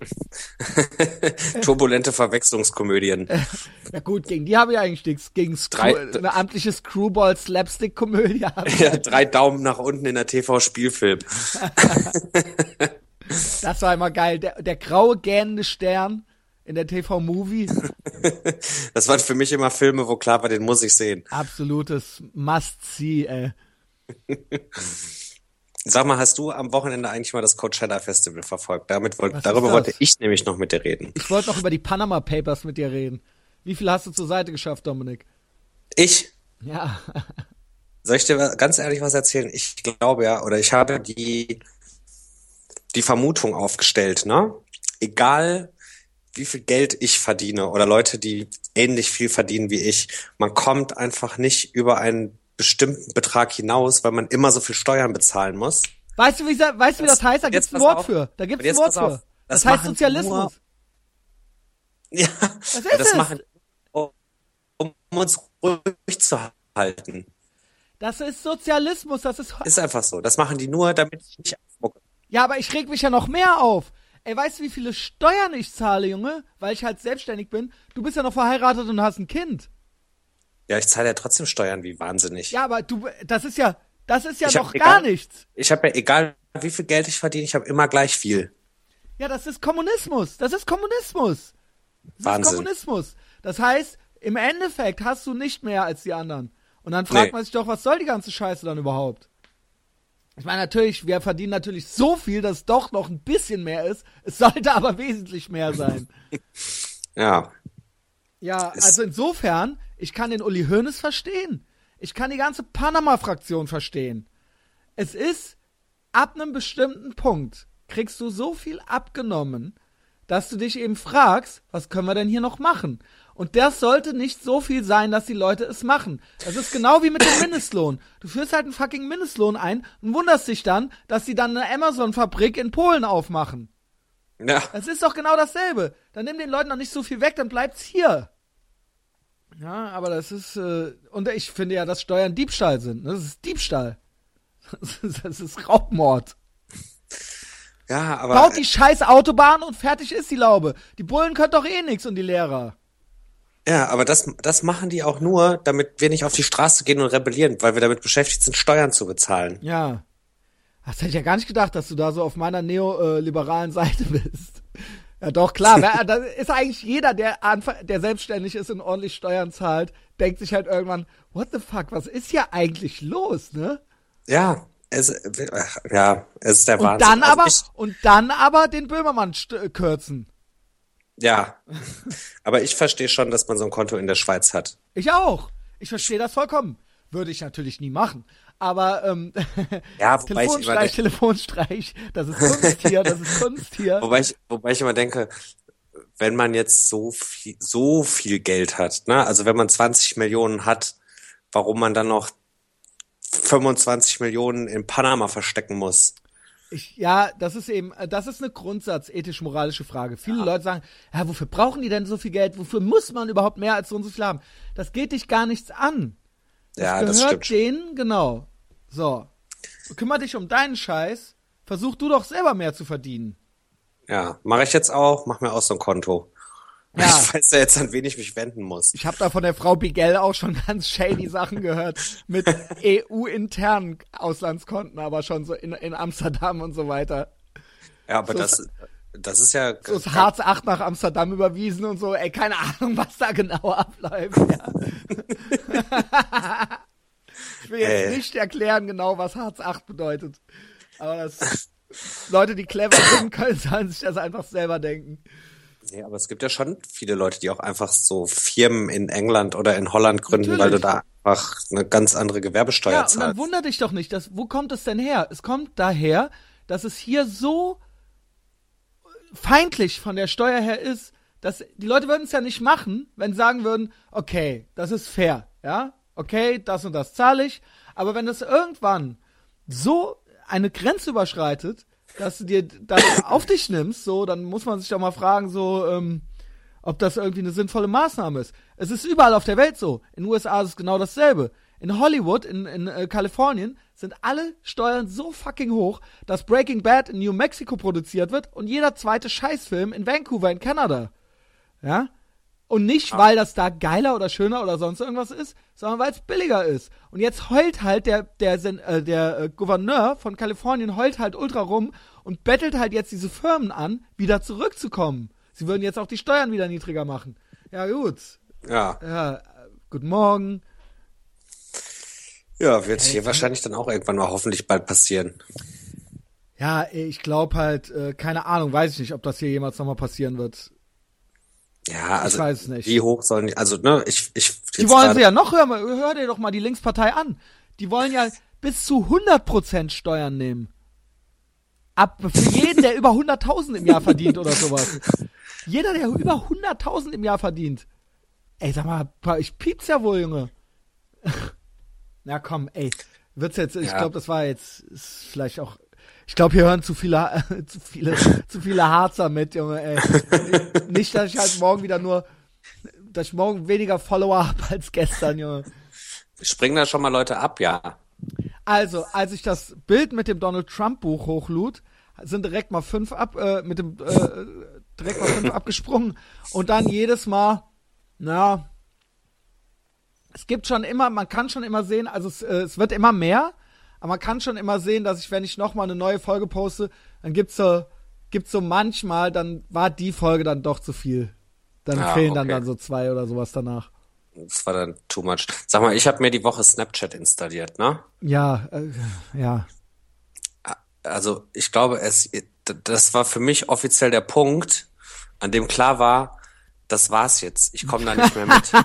Turbulente Verwechslungskomödien. ja gut, gegen die habe ich eigentlich nichts. Gegen drei, eine amtliche Screwball-Slapstick-Komödie Ja, drei Daumen nach unten in der TV-Spielfilm. das war immer geil. Der, der graue gähnende Stern in der TV-Movie. das waren für mich immer Filme, wo klar war, den muss ich sehen. Absolutes Must-See, ey. Sag mal, hast du am Wochenende eigentlich mal das Coachella Festival verfolgt? Damit wollt, darüber wollte ich nämlich noch mit dir reden. Ich wollte noch über die Panama Papers mit dir reden. Wie viel hast du zur Seite geschafft, Dominik? Ich? Ja. Soll ich dir ganz ehrlich was erzählen? Ich glaube ja, oder ich habe die, die Vermutung aufgestellt, ne? Egal, wie viel Geld ich verdiene oder Leute, die ähnlich viel verdienen wie ich, man kommt einfach nicht über einen bestimmten Betrag hinaus, weil man immer so viel Steuern bezahlen muss. Weißt du, wie, weißt du, wie das, heißt? Da gibt's ein Wort auf. für. Da gibt's ein Wort für. Das, das heißt Sozialismus. Ja, Was ist das es? machen, um, um uns ruhig zu halten. Das ist Sozialismus, das ist. Ist einfach so. Das machen die nur, damit ich nicht aufmucke. Ja, aber ich reg mich ja noch mehr auf. Ey, weißt du, wie viele Steuern ich zahle, Junge? Weil ich halt selbstständig bin. Du bist ja noch verheiratet und hast ein Kind. Ja, ich zahle ja trotzdem Steuern wie wahnsinnig. Ja, aber du, das ist ja, das ist ja ich noch gar nichts. Ich habe ja, egal wie viel Geld ich verdiene, ich habe immer gleich viel. Ja, das ist Kommunismus. Das ist Kommunismus. Das Wahnsinn. ist Kommunismus. Das heißt, im Endeffekt hast du nicht mehr als die anderen. Und dann fragt nee. man sich doch, was soll die ganze Scheiße dann überhaupt? Ich meine, natürlich, wir verdienen natürlich so viel, dass es doch noch ein bisschen mehr ist. Es sollte aber wesentlich mehr sein. ja. Ja, also insofern ich kann den Uli Hoeneß verstehen. Ich kann die ganze Panama-Fraktion verstehen. Es ist, ab einem bestimmten Punkt kriegst du so viel abgenommen, dass du dich eben fragst, was können wir denn hier noch machen? Und das sollte nicht so viel sein, dass die Leute es machen. Das ist genau wie mit dem Mindestlohn. Du führst halt einen fucking Mindestlohn ein und wunderst dich dann, dass sie dann eine Amazon-Fabrik in Polen aufmachen. Ja. Das ist doch genau dasselbe. Dann nimm den Leuten doch nicht so viel weg, dann bleibt's hier. Ja, aber das ist, äh, und ich finde ja, dass Steuern Diebstahl sind. Das ist Diebstahl. Das ist, das ist Raubmord. Ja, aber. Baut die scheiß Autobahn und fertig ist die Laube. Die Bullen können doch eh nichts und die Lehrer. Ja, aber das, das machen die auch nur, damit wir nicht auf die Straße gehen und rebellieren, weil wir damit beschäftigt sind, Steuern zu bezahlen. Ja. Das hätte ich ja gar nicht gedacht, dass du da so auf meiner neoliberalen Seite bist. Ja, doch, klar. Wer, da ist eigentlich jeder, der, der selbstständig ist und ordentlich Steuern zahlt, denkt sich halt irgendwann, what the fuck, was ist hier eigentlich los, ne? Ja, es, ja, es ist der und Wahnsinn. Dann also aber, und dann aber den Böhmermann kürzen. Ja, aber ich verstehe schon, dass man so ein Konto in der Schweiz hat. Ich auch. Ich verstehe das vollkommen. Würde ich natürlich nie machen. Aber ähm, Ja, wobei Telefonstreich, Telefonstreich, das ist Kunst hier, das ist Kunst hier. wobei ich, wobei ich immer denke, wenn man jetzt so viel, so viel Geld hat, ne, also wenn man 20 Millionen hat, warum man dann noch 25 Millionen in Panama verstecken muss. Ich, ja, das ist eben, äh, das ist eine grundsatz-ethisch-moralische Frage. Viele Leute sagen, ja, wofür brauchen die denn so viel Geld? Wofür muss man überhaupt mehr als so und so viel haben? Das geht dich gar nichts an. Das Ja, das gehört stimmt. schon. denen, genau. So. Kümmer dich um deinen Scheiß. Versuch du doch selber mehr zu verdienen. Ja, mache ich jetzt auch, mach mir auch so ein Konto. Ja. Ich weiß ja jetzt, an wen ich mich wenden muss. Ich habe da von der Frau Bigel auch schon ganz shady Sachen gehört mit EU-internen Auslandskonten, aber schon so in, in Amsterdam und so weiter. Ja, aber So das, das ist ja, So ist Hartz 8 nach Amsterdam überwiesen und so. Ey, keine Ahnung, was da genau abläuft. Ja. ich will jetzt Äh. nicht erklären genau, was Hartz 8 bedeutet. Aber das, Leute, die clever sind, können sollen sich das einfach selber denken. Nee, aber es gibt ja schon viele Leute, die auch einfach so Firmen in England oder in Holland gründen, weil du Natürlich. da einfach eine ganz andere Gewerbesteuer Ja, und dann zahlst. wundert dich doch nicht, dass, wo kommt es denn her? Es kommt daher, dass es hier so feindlich von der Steuer her ist, dass die Leute würden es ja nicht machen, wenn sie sagen würden, okay, das ist fair, ja, okay, das und das zahle ich, aber wenn es irgendwann so eine Grenze überschreitet, dass du dir das auf dich nimmst, so, dann muss man sich doch mal fragen, so, ähm, ob das irgendwie eine sinnvolle Maßnahme ist. Es ist überall auf der Welt so. In den USA ist es genau dasselbe. In Hollywood, in, in äh, Kalifornien, sind alle Steuern so fucking hoch, dass Breaking Bad in New Mexico produziert wird und jeder zweite Scheißfilm in Vancouver in Kanada. Ja? Und nicht, weil das da geiler oder schöner oder sonst irgendwas ist, sondern weil es billiger ist. Und jetzt heult halt der, der, äh, der äh, Gouverneur von Kalifornien heult halt ultra rum und bettelt halt jetzt diese Firmen an, wieder zurückzukommen. Sie würden jetzt auch die Steuern wieder niedriger machen. Ja, gut. Ja, Ja, guten Morgen. ja, wird hier wahrscheinlich dann auch irgendwann mal hoffentlich bald passieren. Ja, ich glaube halt, äh, keine Ahnung, weiß ich nicht, ob das hier jemals nochmal passieren wird. Ja, also weiß es nicht. wie hoch sollen die, also ne, ich, ich Die wollen sie ja noch, hör, mal, hör dir doch mal die Linkspartei an. Die wollen ja bis zu 100% Steuern nehmen. Ab für jeden, der über 100.000 im Jahr verdient oder sowas. Jeder, der über 100.000 im Jahr verdient. Ey, sag mal, ich piep's ja wohl, Junge. Na komm, ey. Wird's jetzt, ich Ja. glaube, das war jetzt, ist vielleicht auch, ich glaube, hier hören zu viele, zu viele, zu viele Harzer mit, Junge, ey. Nicht, dass ich halt morgen wieder nur, dass ich morgen weniger Follower habe als gestern, Junge. Springen da schon mal Leute ab, ja. Also, als ich das Bild mit dem Donald Trump Buch hochlud, sind direkt mal fünf ab, äh, mit dem, äh, direkt mal fünf abgesprungen und dann jedes Mal, na, es gibt schon immer, man kann schon immer sehen, also es, äh, es wird immer mehr, aber man kann schon immer sehen, dass ich, wenn ich nochmal eine neue Folge poste, dann gibt's so, gibt's so manchmal, dann war die Folge dann doch zu viel. Dann Ah, fehlen dann okay. dann so zwei oder sowas danach. Das war dann too much. Sag mal, ich habe mir die Woche Snapchat installiert, ne? Ja, äh, ja. Also ich glaube, es, das war für mich offiziell der Punkt, an dem klar war, das war's jetzt. Ich komme da nicht mehr mit.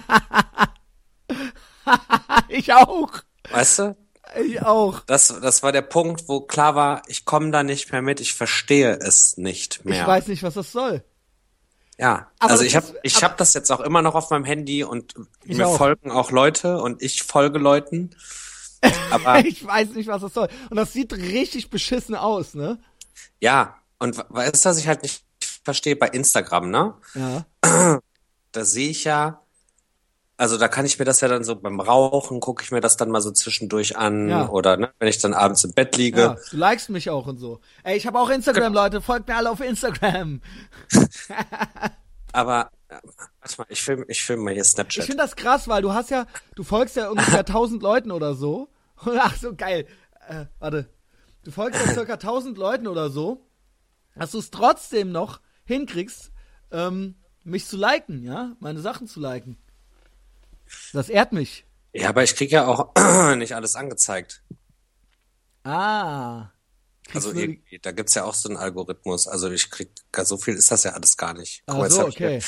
Ich auch. Weißt du? Ich auch. Das, das war der Punkt, wo klar war, ich komme da nicht mehr mit, ich verstehe es nicht mehr. Ich weiß nicht, was das soll. Ja, Aber also ich habe ich hab das jetzt auch immer noch auf meinem Handy und mir auch. folgen auch Leute und ich folge Leuten. Aber Ich weiß nicht, was das soll. Und das sieht richtig beschissen aus, ne? ja, und we- weißt du, was ich halt nicht verstehe bei Instagram, ne? Ja. Da sehe ich ja, also da kann ich mir das ja dann so beim Rauchen, gucke ich mir das dann mal so zwischendurch an Ja. oder ne, wenn ich dann abends im Bett liege. ja. Du likest mich auch und so. Ey, ich habe auch Instagram, Leute. Folgt mir alle auf Instagram. Aber äh, warte mal, ich film, ich film mal hier Ich Snapchat. finde das krass, weil du hast ja, du folgst ja ungefähr 1000 Leuten oder so. Ach so, geil. Äh, warte. Du folgst ja circa 1000 Leuten oder so. Dass du es trotzdem noch hinkriegst, ähm, mich zu liken, ja? Meine Sachen zu liken. Das ehrt mich. Ja, aber ich krieg ja auch nicht alles angezeigt. Ah. Also irgendwie, da gibt's ja auch so einen Algorithmus. Also ich krieg gar so viel ist das ja alles gar nicht. Guck Ach so, hab okay.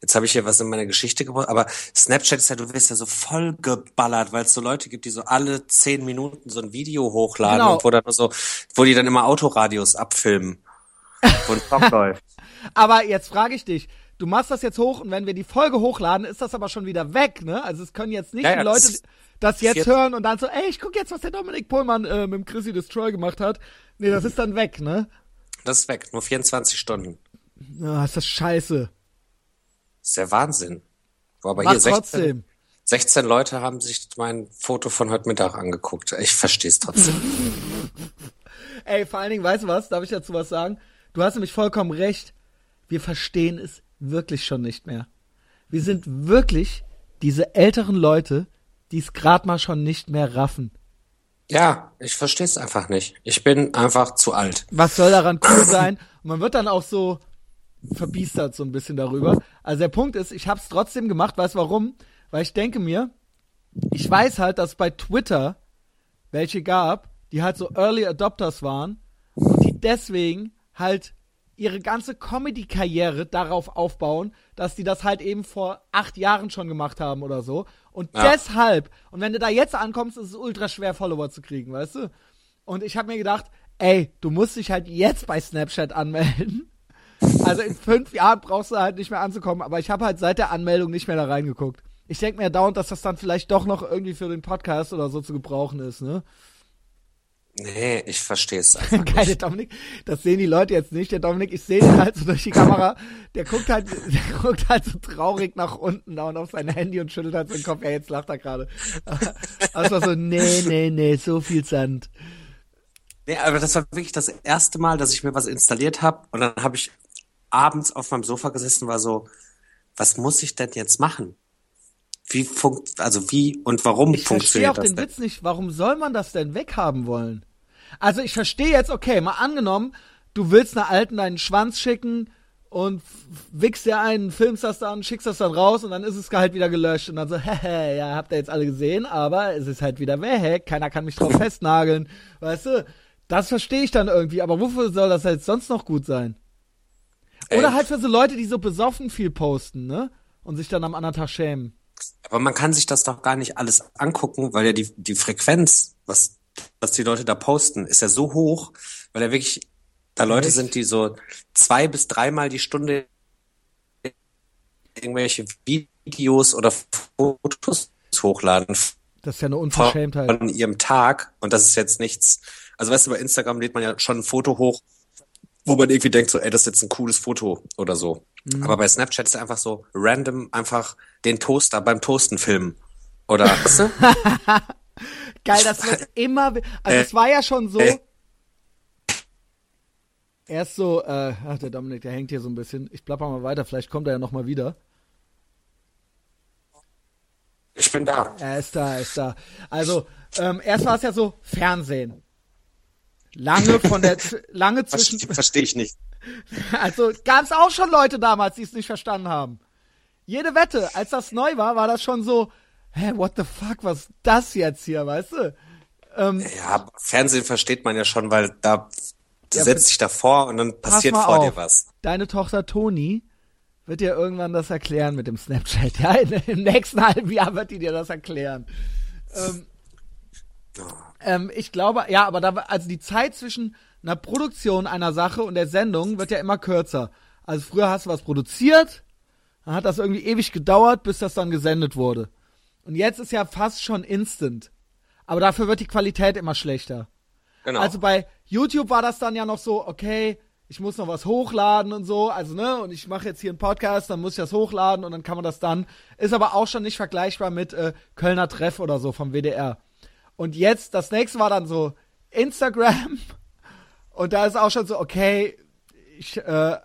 jetzt habe ich hier was in meiner Geschichte gebracht, aber Snapchat ist ja, du wirst ja so voll geballert, weil es so Leute gibt, die so alle zehn Minuten so ein Video hochladen Genau. und wo dann so, wo die dann immer Autoradios abfilmen. Wo ein Song läuft. Aber jetzt frage ich dich, du machst das jetzt hoch und wenn wir die Folge hochladen, ist das aber schon wieder weg, ne? Also es können jetzt nicht Ja, die ja, Leute das- das jetzt vier- hören und dann so, ey, ich guck jetzt, was der Dominik Pohlmann äh, mit dem Chrissy Destroy gemacht hat. Nee, das ist dann weg, ne? Das ist weg, nur 24 Stunden. Ah, ist das scheiße. Das ist der Wahnsinn. Wo aber Mach hier 16, trotzdem. 16 Leute haben sich mein Foto von heute Mittag angeguckt. Ich verstehe es trotzdem. Ey, vor allen Dingen, weißt du was? Darf ich dazu was sagen? Du hast nämlich vollkommen recht. Wir verstehen es wirklich schon nicht mehr. Wir sind wirklich diese älteren Leute, die es gerade mal schon nicht mehr raffen. ja, ich verstehe es einfach nicht. Ich bin einfach zu alt. Was soll daran cool sein? Und man wird dann auch so verbiestert so ein bisschen darüber. Also der Punkt ist, ich habe es trotzdem gemacht. Weißt warum? Weil ich denke mir, ich weiß halt, dass bei Twitter welche gab, die halt so Early Adopters waren und die deswegen halt ihre ganze Comedy-Karriere darauf aufbauen, dass die das halt eben vor acht Jahren schon gemacht haben oder so. Und Ja. deshalb, und wenn du da jetzt ankommst, ist es ultra schwer, Follower zu kriegen, weißt du? Und ich habe mir gedacht, ey, du musst dich halt jetzt bei Snapchat anmelden. Also in fünf Jahren brauchst du halt nicht mehr anzukommen, aber ich habe halt seit der Anmeldung nicht mehr da reingeguckt. Ich denke mir dauernd, dass das dann vielleicht doch noch irgendwie für den Podcast oder so zu gebrauchen ist, ne? Nee, ich verstehe es einfach nicht. Dominik, das sehen die Leute jetzt nicht. Der Dominik, ich sehe den halt so durch die Kamera, der guckt halt, der guckt halt so traurig nach unten da und auf sein Handy und schüttelt halt so den Kopf. Ja, jetzt lacht er gerade. Also so, nee, nee, nee, so viel Sand. Nee, aber das war wirklich das erste Mal, dass ich mir was installiert habe und dann habe ich abends auf meinem Sofa gesessen, war so, was muss ich denn jetzt machen? Wie funkt, also wie und warum Ich verstehe funktioniert auch das den denn? Witz nicht. Warum soll man das denn weghaben wollen? Also ich verstehe jetzt, okay, mal angenommen, du willst einer Alten deinen Schwanz schicken und wichst dir einen, filmst das dann, schickst das dann raus und dann ist es halt wieder gelöscht und dann so, hehe, ja, habt ihr jetzt alle gesehen, aber es ist halt wieder weg, keiner kann mich drauf festnageln, weißt du? Das verstehe ich dann irgendwie, aber wofür soll das jetzt sonst noch gut sein? Oder Ey. halt für so Leute, die so besoffen viel posten, ne? Und sich dann am anderen Tag schämen. Aber man kann sich das doch gar nicht alles angucken, weil ja die, die Frequenz, was, was die Leute da posten, ist ja so hoch, weil ja wirklich da Leute sind, die so zwei bis dreimal die Stunde irgendwelche Videos oder Fotos hochladen Das ist ja eine von, Unverschämtheit. von ihrem Tag. Und das ist jetzt nichts. Also weißt du, bei Instagram lädt man ja schon ein Foto hoch, wo man irgendwie denkt, so, ey, das ist jetzt ein cooles Foto oder so. Mhm. Aber bei Snapchat ist einfach so random einfach den Toaster beim Toasten filmen. Oder, weißt du? Geil, das wird immer. Also Äh, es war ja schon so. äh. Erst so, äh, ach, der Dominik, der hängt hier so ein bisschen. Ich plapper mal weiter, vielleicht kommt er ja noch mal wieder. Ich bin da. Er ist da, er ist da. Also, ähm, erst war es ja so, Fernsehen. Lange von der, lange zwischen, Verstehe versteh ich nicht. also gab es auch schon Leute damals, die es nicht verstanden haben. Jede Wette, als das neu war, war das schon so, hä, what the fuck, was ist das jetzt hier, weißt du? Ähm, Ja, Fernsehen versteht man ja schon, weil da du Ja, setzt dich davor und dann pass passiert vor auf. dir was. Deine Tochter Toni wird dir irgendwann das erklären mit dem Snapchat. Ja, In, im nächsten halben Jahr wird die dir das erklären. Ähm, ähm, ich glaube, ja, aber da, also die Zeit zwischen einer Produktion einer Sache und der Sendung wird ja immer kürzer. Also früher hast du was produziert, dann hat das irgendwie ewig gedauert, bis das dann gesendet wurde. Und jetzt ist ja fast schon instant. Aber dafür wird die Qualität immer schlechter. Genau. Also bei YouTube war das dann ja noch so, okay, ich muss noch was hochladen und so, also ne, und ich mache jetzt hier einen Podcast, dann muss ich das hochladen und dann kann man das dann. Ist aber auch schon nicht vergleichbar mit äh, Kölner Treff oder so vom WDR. Und jetzt, das nächste war dann so Instagram und da ist auch schon so, okay, ich äh,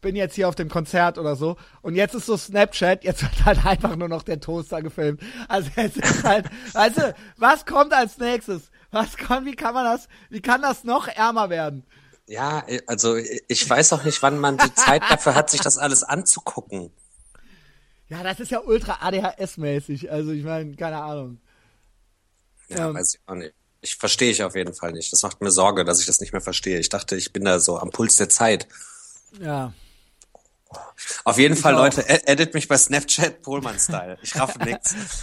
bin jetzt hier auf dem Konzert oder so und jetzt ist so Snapchat, jetzt wird halt einfach nur noch der Toaster gefilmt. Also jetzt ist halt, weißt du, was kommt als nächstes? Was kann, wie kann man das, wie kann das noch ärmer werden? ja, also ich weiß auch nicht, wann man die Zeit dafür hat, sich das alles anzugucken. Ja, das ist ja ultra ADHS-mäßig, also ich meine, keine Ahnung. Ja, Ähm, weiß ich auch nicht. Ich verstehe ich auf jeden Fall nicht. Das macht mir Sorge, dass ich das nicht mehr verstehe. Ich dachte, ich bin da so am Puls der Zeit. Ja. Auf jeden ich Fall, auch. Leute, edit mich bei Snapchat Pohlmann-Style. Ich raff nix.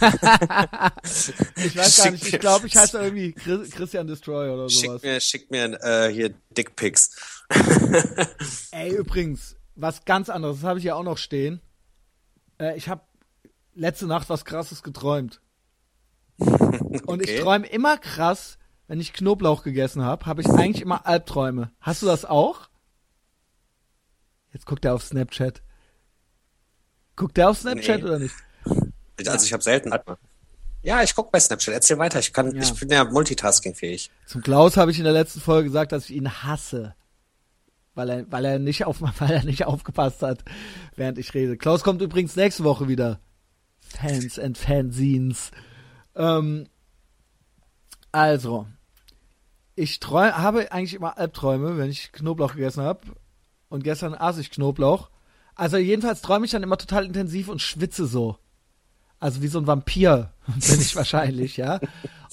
ich weiß gar nicht, ich glaube, ich heiße irgendwie Christian Destroy oder sowas. Schick mir, schick mir äh, hier Dickpics. Ey, übrigens, was ganz anderes, das habe ich ja auch noch stehen. Äh, ich habe letzte Nacht was krasses geträumt. Und okay. ich träume immer krass, wenn ich Knoblauch gegessen habe, habe ich eigentlich immer Albträume. Hast du das auch? Jetzt guckt er auf Snapchat. Guckt er auf Snapchat nee. oder nicht? Also ich habe selten. Ja, ich guck bei Snapchat. Erzähl weiter. Ich kann, ja. ich bin ja multitaskingfähig. Zum Klaus habe ich in der letzten Folge gesagt, dass ich ihn hasse, weil er, weil er nicht auf, weil er nicht aufgepasst hat, während ich rede. Klaus kommt übrigens nächste Woche wieder. Fans and Fanzines. Ähm, also, ich träum, habe eigentlich immer Albträume, wenn ich Knoblauch gegessen habe. Und gestern aß ich Knoblauch. Also jedenfalls träume ich dann immer total intensiv und schwitze so. Also wie so ein Vampir bin ich wahrscheinlich, ja.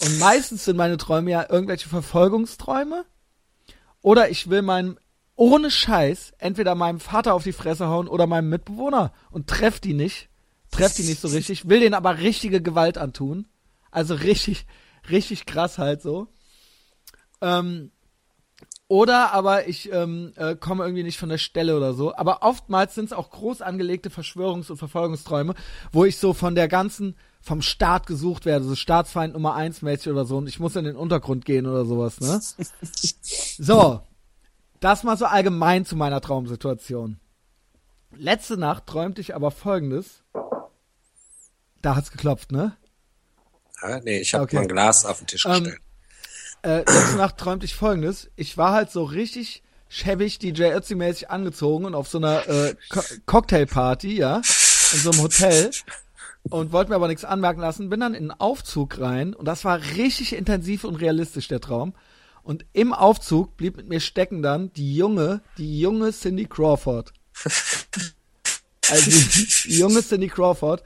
Und meistens sind meine Träume ja irgendwelche Verfolgungsträume. Oder ich will meinem, ohne Scheiß, entweder meinem Vater auf die Fresse hauen oder meinem Mitbewohner und treff die nicht. Treff die nicht so richtig. Will denen aber richtige Gewalt antun. Also richtig, richtig krass halt so. Ähm, oder aber ich ähm, äh, komme irgendwie nicht von der Stelle oder so. Aber oftmals sind es auch groß angelegte Verschwörungs- und Verfolgungsträume, wo ich so von der ganzen, vom Staat gesucht werde, so Staatsfeind Nummer eins mäßig oder so und ich muss in den Untergrund gehen oder sowas, ne? so. Das mal so allgemein zu meiner Traumsituation. Letzte Nacht träumte ich aber folgendes. Da hat's geklopft, ne? Ja, nee, ich habe okay. mein Glas auf den Tisch ähm, gestellt. Äh, letzte Nacht träumte ich folgendes. Ich war halt so richtig schäbig DJ Ötzi-mäßig angezogen und auf so einer äh, Co Cocktailparty, ja, in so einem Hotel und wollte mir aber nichts anmerken lassen, bin dann in einen Aufzug rein und das war richtig intensiv und realistisch, der Traum. Und im Aufzug blieb mit mir stecken dann die junge, die junge Cindy Crawford. Also die, die junge Cindy Crawford.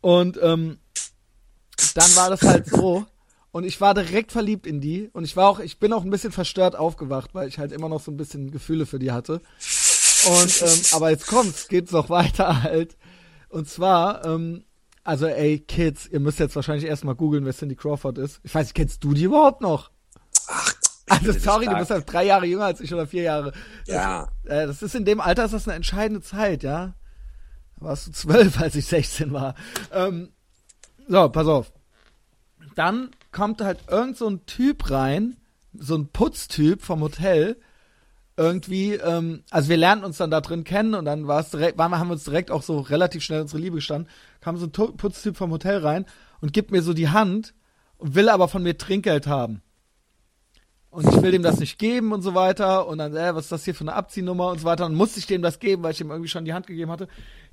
Und ähm, dann war das halt so, und ich war direkt verliebt in die und ich war auch, ich bin auch ein bisschen verstört aufgewacht, weil ich halt immer noch so ein bisschen Gefühle für die hatte. Und ähm, aber jetzt kommt's, geht's noch weiter halt. Und zwar, ähm, also ey Kids, ihr müsst jetzt wahrscheinlich erstmal googeln, wer Cindy Crawford ist. Ich weiß, kennst du die überhaupt noch? Ach, also sorry, du bist halt drei Jahre jünger als ich oder vier Jahre. Ja. Das, äh, das ist in dem Alter ist das eine entscheidende Zeit, ja. Da warst du zwölf, als ich 16 war. Ähm, so, pass auf. Dann kommt halt irgend so ein Typ rein, so ein Putztyp vom Hotel, irgendwie, ähm, also wir lernten uns dann da drin kennen und dann war es direkt, waren, haben wir uns direkt auch so relativ schnell unsere Liebe gestanden, kam so ein Putztyp vom Hotel rein und gibt mir so die Hand und will aber von mir Trinkgeld haben. Und ich will dem das nicht geben und so weiter. Und dann, äh, was ist das hier für eine Abziehnummer und so weiter. Und musste ich dem das geben, weil ich ihm irgendwie schon die Hand gegeben hatte.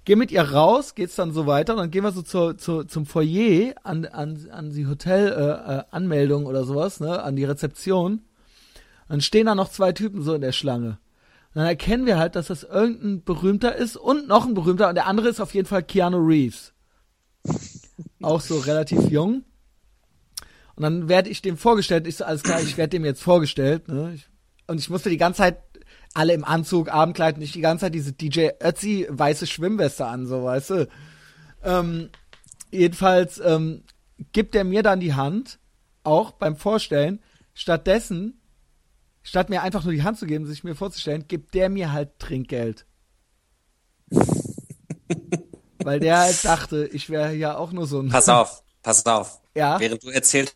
Geh mit ihr raus, geht's dann so weiter. Und dann gehen wir so zur, zur, zum Foyer an, an, an die Hotel-Anmeldung äh, äh, oder sowas, ne, an die Rezeption. Dann stehen da noch zwei Typen so in der Schlange. Und dann erkennen wir halt, dass das irgendein berühmter ist und noch ein berühmter. Und der andere ist auf jeden Fall Keanu Reeves. Auch so relativ jung. Und dann werde ich dem vorgestellt. Ich so, alles klar, ich werde dem jetzt vorgestellt. Ne? Und ich musste die ganze Zeit alle im Anzug, Abendkleid, nicht die ganze Zeit diese DJ Ötzi weiße Schwimmweste an, so weißt du. Ähm, jedenfalls ähm, gibt er mir dann die Hand, auch beim Vorstellen. Stattdessen, statt mir einfach nur die Hand zu geben, sich mir vorzustellen, gibt der mir halt Trinkgeld. Weil der halt dachte, ich wäre ja auch nur so ein. Pass auf, pass auf. Ja. Während du erzählt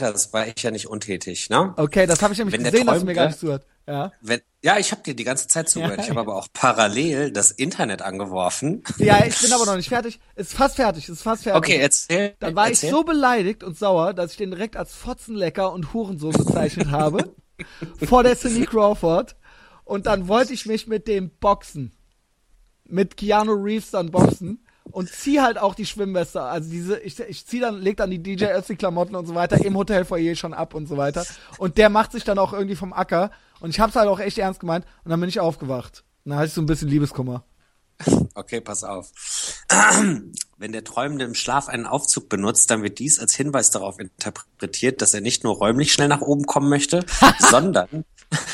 das war ich ja nicht untätig, ne? Okay, das habe ich nämlich wenn gesehen, dass du mir gar nicht zuhört. Ja, wenn, ja ich habe dir die ganze Zeit zugehört. Ja, ich habe aber auch parallel das Internet angeworfen. Ja, ich bin aber noch nicht fertig. Ist fast fertig, ist fast fertig. Okay, erzähl. Dann war erzähl. ich so beleidigt und sauer, dass ich den direkt als Fotzenlecker und Hurensohn bezeichnet habe. vor der Cindy Crawford. Und dann wollte ich mich mit dem boxen. Mit Keanu Reeves dann boxen und zieh halt auch die Schwimmweste, also diese, ich, ich zieh dann, leg dann die DJ Ötzi Klamotten und so weiter im Hotelfoyer schon ab und so weiter. Und der macht sich dann auch irgendwie vom Acker. Und ich hab's halt auch echt ernst gemeint. Und dann bin ich aufgewacht. Und dann hatte ich so ein bisschen Liebeskummer. Okay, pass auf. Wenn der Träumende im Schlaf einen Aufzug benutzt, dann wird dies als Hinweis darauf interpretiert, dass er nicht nur räumlich schnell nach oben kommen möchte, sondern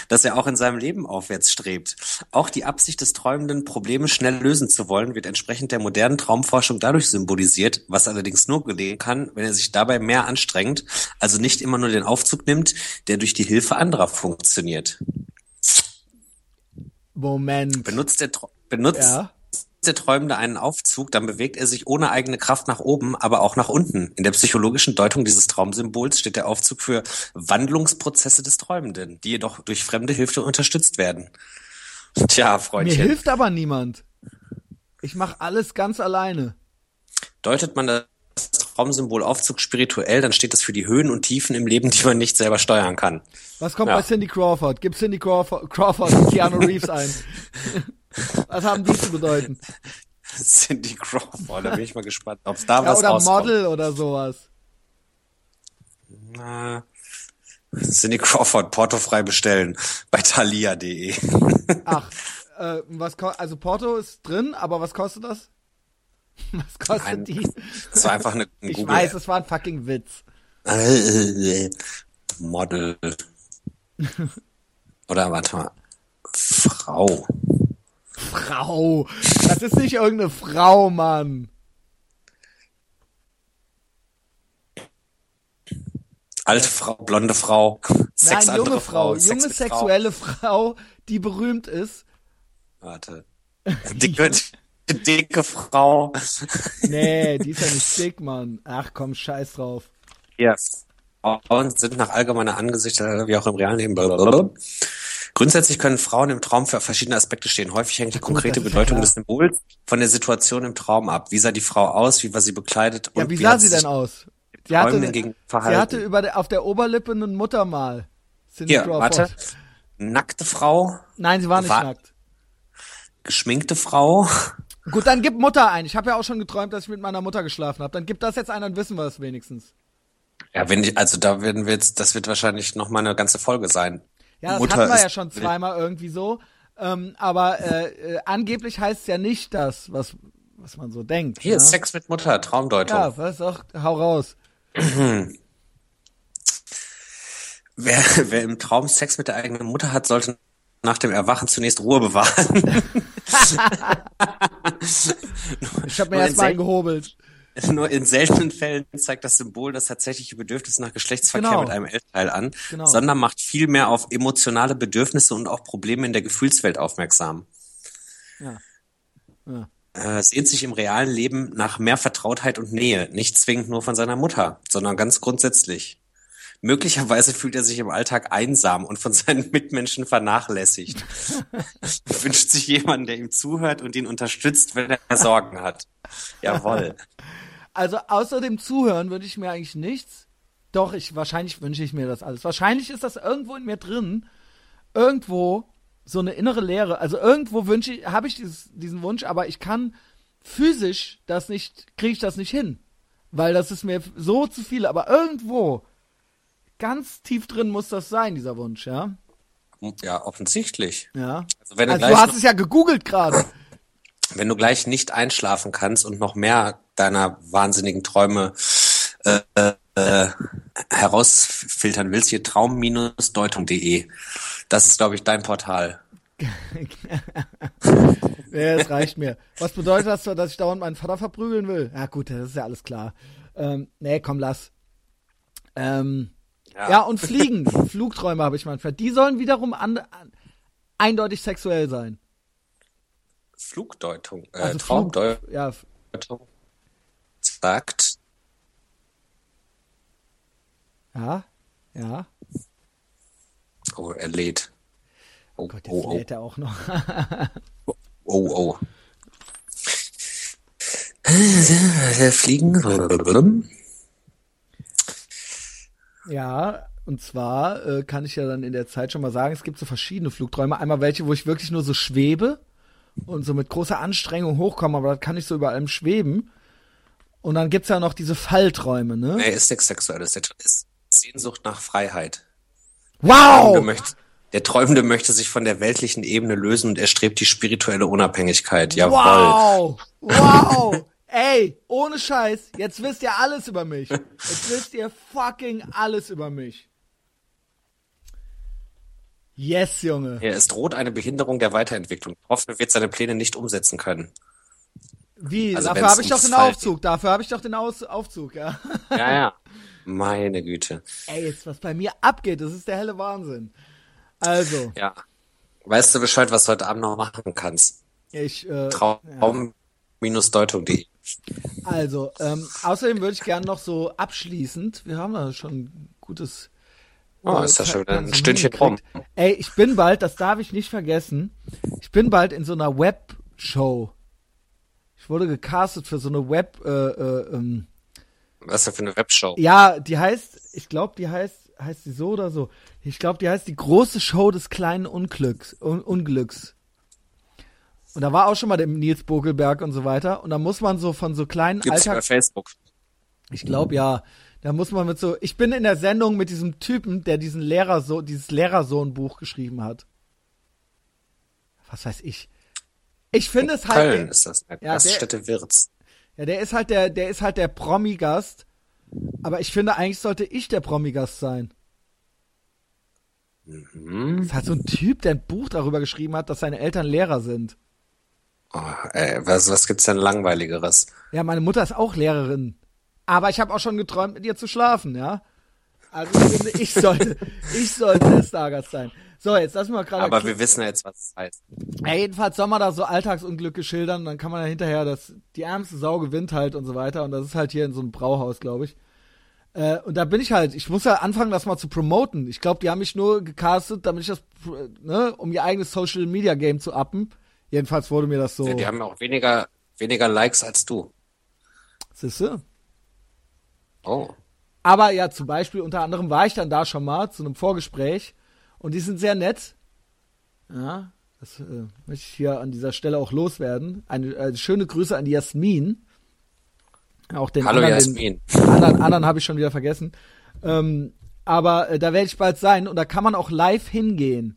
dass er auch in seinem Leben aufwärts strebt. Auch die Absicht des Träumenden, Probleme schnell lösen zu wollen, wird entsprechend der modernen Traumforschung dadurch symbolisiert, was allerdings nur gelingen kann, wenn er sich dabei mehr anstrengt, also nicht immer nur den Aufzug nimmt, der durch die Hilfe anderer funktioniert. Moment. Benutzt der, benutzt ja Träumende einen Aufzug, dann bewegt er sich ohne eigene Kraft nach oben, aber auch nach unten. In der psychologischen Deutung dieses Traumsymbols steht der Aufzug für Wandlungsprozesse des Träumenden, die jedoch durch fremde Hilfe unterstützt werden. Tja, Freundchen. Mir hilft aber niemand. Ich mache alles ganz alleine. Deutet man das Traumsymbol Aufzug spirituell, dann steht das für die Höhen und Tiefen im Leben, die man nicht selber steuern kann. Was kommt ja. bei Cindy Crawford? Gib Cindy Crawford, Crawford und Keanu Reeves ein. Was haben die zu bedeuten? Cindy Crawford, da bin ich mal gespannt, ob es da ja, was Oder rauskommt. Model oder sowas. Na, Cindy Crawford, Porto frei bestellen bei thalia.de. Ach, äh, was also Porto ist drin, aber was kostet das? Was kostet ein, die? Das war einfach eine, ein Ich weiß, es war ein fucking Witz. Model. Oder warte mal. Frau. Frau. Das ist nicht irgendeine Frau, Mann. Alte Frau, blonde Frau, Sex Nein, junge Frau, Frau junge sexuelle Frau. Frau, die berühmt ist. Warte. Dicke, dicke Frau. Nee, die ist ja nicht dick, Mann. Ach komm, scheiß drauf. Ja. Frauen sind nach allgemeiner Angesicht, wie auch im realen Leben, blablabla. Grundsätzlich können Frauen im Traum für verschiedene Aspekte stehen. Häufig hängt die konkrete Bedeutung des Symbols von der Situation im Traum ab. Wie sah die Frau aus? Wie war sie bekleidet? Ja, und wie, wie sah sie denn aus? Sie hatte, sie hatte über der, auf der Oberlippe einen Muttermal. Cindy Hier, Crawford. warte. Nackte Frau? Nein, sie war nicht war nackt. Geschminkte Frau? Gut, dann gib Mutter ein. Ich habe ja auch schon geträumt, dass ich mit meiner Mutter geschlafen habe. Dann gib das jetzt ein, dann wissen wir es wenigstens. Ja, wenn ich, also da werden wir jetzt, das wird wahrscheinlich noch mal eine ganze Folge sein. Ja, das Mutter hatten wir ja schon zweimal irgendwie so. Ähm, aber äh, äh, angeblich heißt es ja nicht das, was, was man so denkt. Hier, ja? Sex mit Mutter, Traumdeutung. Ja, was auch, hau raus. wer, wer im Traum Sex mit der eigenen Mutter hat, sollte nach dem Erwachen zunächst Ruhe bewahren. ich habe mir erstmal gehobelt. Nur in seltenen Fällen zeigt das Symbol das tatsächliche Bedürfnis nach Geschlechtsverkehr genau. mit einem Elternteil an, genau. sondern macht viel mehr auf emotionale Bedürfnisse und auch Probleme in der Gefühlswelt aufmerksam. Ja. ja. Äh, sehnt sich im realen Leben nach mehr Vertrautheit und Nähe, nicht zwingend nur von seiner Mutter, sondern ganz grundsätzlich. Möglicherweise fühlt er sich im Alltag einsam und von seinen Mitmenschen vernachlässigt. Wünscht sich jemanden, der ihm zuhört und ihn unterstützt, wenn er Sorgen hat. Jawoll. Also außer dem Zuhören wünsche ich mir eigentlich nichts. Doch, ich wahrscheinlich wünsche ich mir das alles. Wahrscheinlich ist das irgendwo in mir drin. Irgendwo so eine innere Leere. Also irgendwo wünsche ich, habe ich dieses, diesen Wunsch, aber ich kann physisch das nicht, kriege ich das nicht hin. Weil das ist mir so zu viel. Aber irgendwo, ganz tief drin muss das sein, dieser Wunsch, ja? Ja, offensichtlich. Ja. Also, wenn du, also du hast es ja gegoogelt gerade wenn du gleich nicht einschlafen kannst und noch mehr deiner wahnsinnigen Träume äh, äh, herausfiltern willst, hier traum-deutung.de. Das ist, glaube ich, dein Portal. ja, das reicht mir. Was bedeutet das, dass ich dauernd meinen Vater verprügeln will? Ja, gut, das ist ja alles klar. Ähm, nee, komm, lass. Ähm, ja. ja. und Fliegen. Flugträume habe ich manchmal. Die sollen wiederum an, an, eindeutig sexuell sein. Flugdeutung, äh, also Traumdeutung Flug, ja. sagt. Ja, ja. Oh, er lädt. Oh, oh Gott, jetzt oh, lädt oh. er auch noch. oh, oh. Fliegen. Ja, und zwar äh, kann ich ja dann in der Zeit schon mal sagen, es gibt so verschiedene Flugträume. Einmal welche, wo ich wirklich nur so schwebe und so mit großer Anstrengung hochkommen, aber das kann ich so über allem schweben. Und dann gibt's ja noch diese Fallträume, ne? Nee, ist nichts Sexuelles. Das ist Sehnsucht nach Freiheit. Wow! Du möchtest, Der Träumende möchte sich von der weltlichen Ebene lösen und erstrebt die spirituelle Unabhängigkeit. Jawohl. Wow! Wow! Ey, ohne Scheiß, jetzt wisst ihr alles über mich. Jetzt wisst ihr fucking alles über mich. Yes, Junge. Ja, es droht eine Behinderung der Weiterentwicklung. Ich hoffe, er wird seine Pläne nicht umsetzen können. Wie? Also dafür habe ich doch den Fall Aufzug. Dafür habe ich doch den Aus Aufzug, ja. Ja, ja. Meine Güte. Ey, jetzt was bei mir abgeht, das ist der helle Wahnsinn. Also, Ja. Weißt du Bescheid, was du heute Abend noch machen kannst? ich äh, Traum-Deutung.de. Also, ähm, außerdem würde ich gerne noch so abschließend, wir haben da schon ein gutes. Oh, ist das schon wieder ein Stündchen rum. Ey, ich bin bald, das darf ich nicht vergessen, ich bin bald in so einer Web-Show. Ich wurde gecastet für so eine Web, äh, äh, ähm, Was ist das für eine Webshow? ja, die heißt, ich glaube, die heißt, heißt die so oder so. Ich glaube, die heißt die große Show des kleinen Unglücks, Un Unglücks. Und da war auch schon mal der Nils Bogelberg und so weiter. Und da muss man so von so kleinen Gibt's bei Alltags Facebook. Ich glaube ja. Da muss man mit so. Ich bin in der Sendung mit diesem Typen, der diesen Lehrersohn, dieses Lehrersohn-Buch geschrieben hat. Was weiß ich. Ich finde es halt. Köln ist das. Ne? Ja, Gaststätte Wirz. Ja, der ist halt der, der ist halt der Promi-Gast. Aber ich finde, eigentlich sollte ich der Promi-Gast sein. Mhm. Das ist halt so ein Typ, der ein Buch darüber geschrieben hat, dass seine Eltern Lehrer sind. Oh, ey, was, was gibt's denn langweiligeres? Ja, meine Mutter ist auch Lehrerin. Aber ich habe auch schon geträumt, mit ihr zu schlafen, ja. Also ich finde, ich sollte, ich sollte der Stargast sein. So, jetzt lassen wir mal gerade. Aber wir wissen ja jetzt, was es heißt. Ja, jedenfalls soll man da so Alltagsunglücke schildern, dann kann man ja hinterher, dass die ärmste Sau gewinnt halt und so weiter. Und das ist halt hier in so einem Brauhaus, glaube ich. Äh, und da bin ich halt, ich muss ja anfangen, das mal zu promoten. Ich glaube, die haben mich nur gecastet, damit ich das, ne, um ihr eigenes Social Media Game zu uppen. Jedenfalls wurde mir das so. Ja, die haben auch weniger, weniger Likes als du. Siehste? Oh. Aber ja, zum Beispiel, unter anderem war ich dann da schon mal zu einem Vorgespräch und die sind sehr nett. Ja, das äh, möchte ich hier an dieser Stelle auch loswerden. Eine, äh, schöne Grüße an die Jasmin. Auch den Hallo anderen, Jasmin. Den anderen, anderen habe ich schon wieder vergessen. Ähm, aber äh, da werde ich bald sein und da kann man auch live hingehen.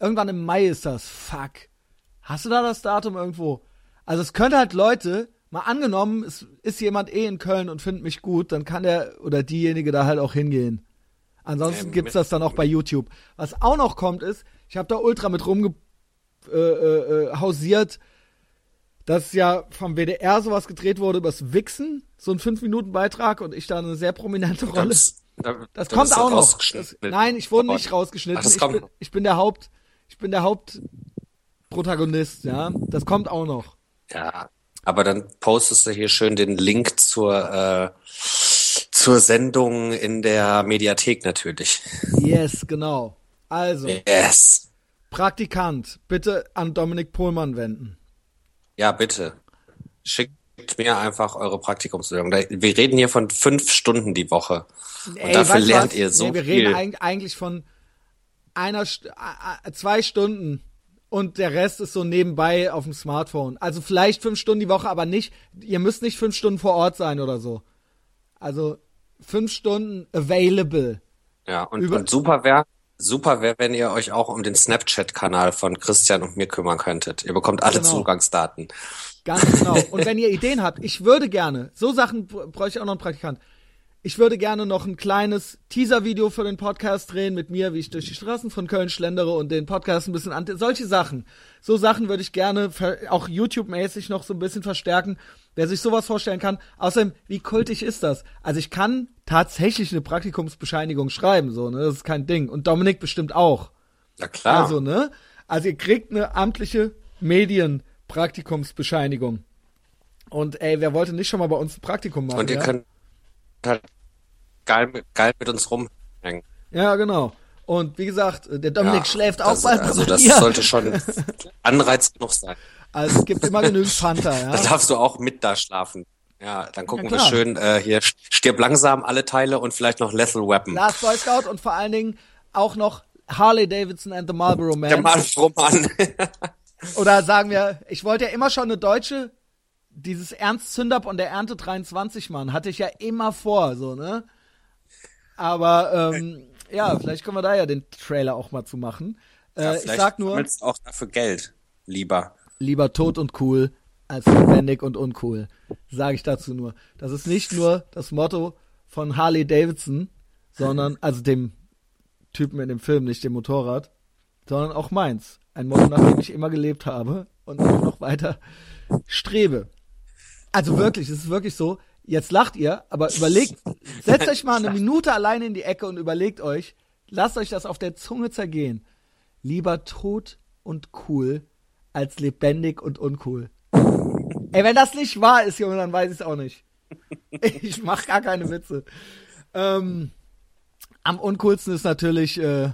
Irgendwann im Mai ist das. Fuck. Hast du da das Datum irgendwo? Also es könnte halt Leute, mal angenommen, es ist jemand eh in Köln und findet mich gut, dann kann der oder diejenige da halt auch hingehen. Ansonsten Ähm, gibt's das dann auch bei YouTube. Was auch noch kommt ist, ich habe da ultra mit rumge äh, äh, äh, hausiert, dass ja vom WDR sowas gedreht wurde übers Wichsen, so ein 5-Minuten-Beitrag und ich da eine sehr prominente Rolle. Das, da, Das da kommt auch noch. Das, nein, ich wurde Oh, nicht rausgeschnitten. Ach, das ich, bin, ich bin der Haupt, ich bin der Hauptprotagonist, ja. Das kommt auch noch. Ja, aber dann postest du hier schön den Link zur, äh, zur Sendung in der Mediathek natürlich. Yes, genau. Also, Yes. Praktikant, bitte an Dominik Pohlmann wenden. Ja, bitte. Schickt mir einfach eure Praktikumsbewerbung. Da- Wir reden hier von fünf Stunden die Woche. Und Ey, dafür lernt was? ihr so nee, wir viel. reden eig- eigentlich von einer, zwei Stunden und der Rest ist so nebenbei auf dem Smartphone. Also vielleicht fünf Stunden die Woche, aber nicht, ihr müsst nicht fünf Stunden vor Ort sein oder so. Also fünf Stunden available. Ja, und, Über- und super wäre, super wäre, wenn ihr euch auch um den Snapchat-Kanal von Christian und mir kümmern könntet. Ihr bekommt alle Genau. Zugangsdaten. Ganz genau. Und wenn ihr Ideen habt, ich würde gerne, so Sachen br- bräuchte ich auch noch einen Praktikant. Ich würde gerne noch ein kleines Teaser-Video für den Podcast drehen mit mir, wie ich durch die Straßen von Köln schlendere und den Podcast ein bisschen an. Solche Sachen. So Sachen würde ich gerne auch YouTube-mäßig noch so ein bisschen verstärken. Wer sich sowas vorstellen kann. Außerdem, wie kultig ist das? Also ich kann tatsächlich eine Praktikumsbescheinigung schreiben, so, ne? Das ist kein Ding. Und Dominik bestimmt auch. Ja klar. Also, ne? Also ihr kriegt eine amtliche Medienpraktikumsbescheinigung. Und ey, wer wollte nicht schon mal bei uns ein Praktikum machen? und ihr ja? könnt halt geil, mit- geil mit uns rumhängen. ja, genau. Und wie gesagt, der Dominik Ja, schläft auch bald Also das mir. sollte schon Anreiz genug sein. Also es gibt immer genügend Panther, Da ja. darfst du auch mit da schlafen. Ja, dann gucken Ja, wir schön äh, hier stirb langsam alle Teile und vielleicht noch Lethal Weapon. Last Boy Scout und vor allen Dingen auch noch Harley Davidson and the Marlboro Man. Der Mann Roman. Oder sagen wir, ich wollte ja immer schon eine deutsche, dieses Ernst Zündapp und der Ernte 23 Mann, hatte ich ja immer vor, so, ne? Aber ähm, Ja, vielleicht können wir da ja den Trailer auch mal zu machen. Ja, äh, ich sag nur. auch dafür Geld, lieber. Lieber tot und cool als lebendig und uncool. Sage ich dazu nur. Das ist nicht nur das Motto von Harley Davidson, sondern, also dem Typen in dem Film, nicht dem Motorrad, sondern auch meins. Ein Motto, nach dem ich immer gelebt habe und auch noch weiter strebe. Also wirklich, es ist wirklich so. Jetzt lacht ihr, aber überlegt, setzt euch mal eine Minute alleine in die Ecke und überlegt euch, lasst euch das auf der Zunge zergehen. Lieber tot und cool als lebendig und uncool. Ey, wenn das nicht wahr ist, Junge, dann weiß ich es auch nicht. Ich mach gar keine Witze. Ähm, am uncoolsten ist natürlich äh,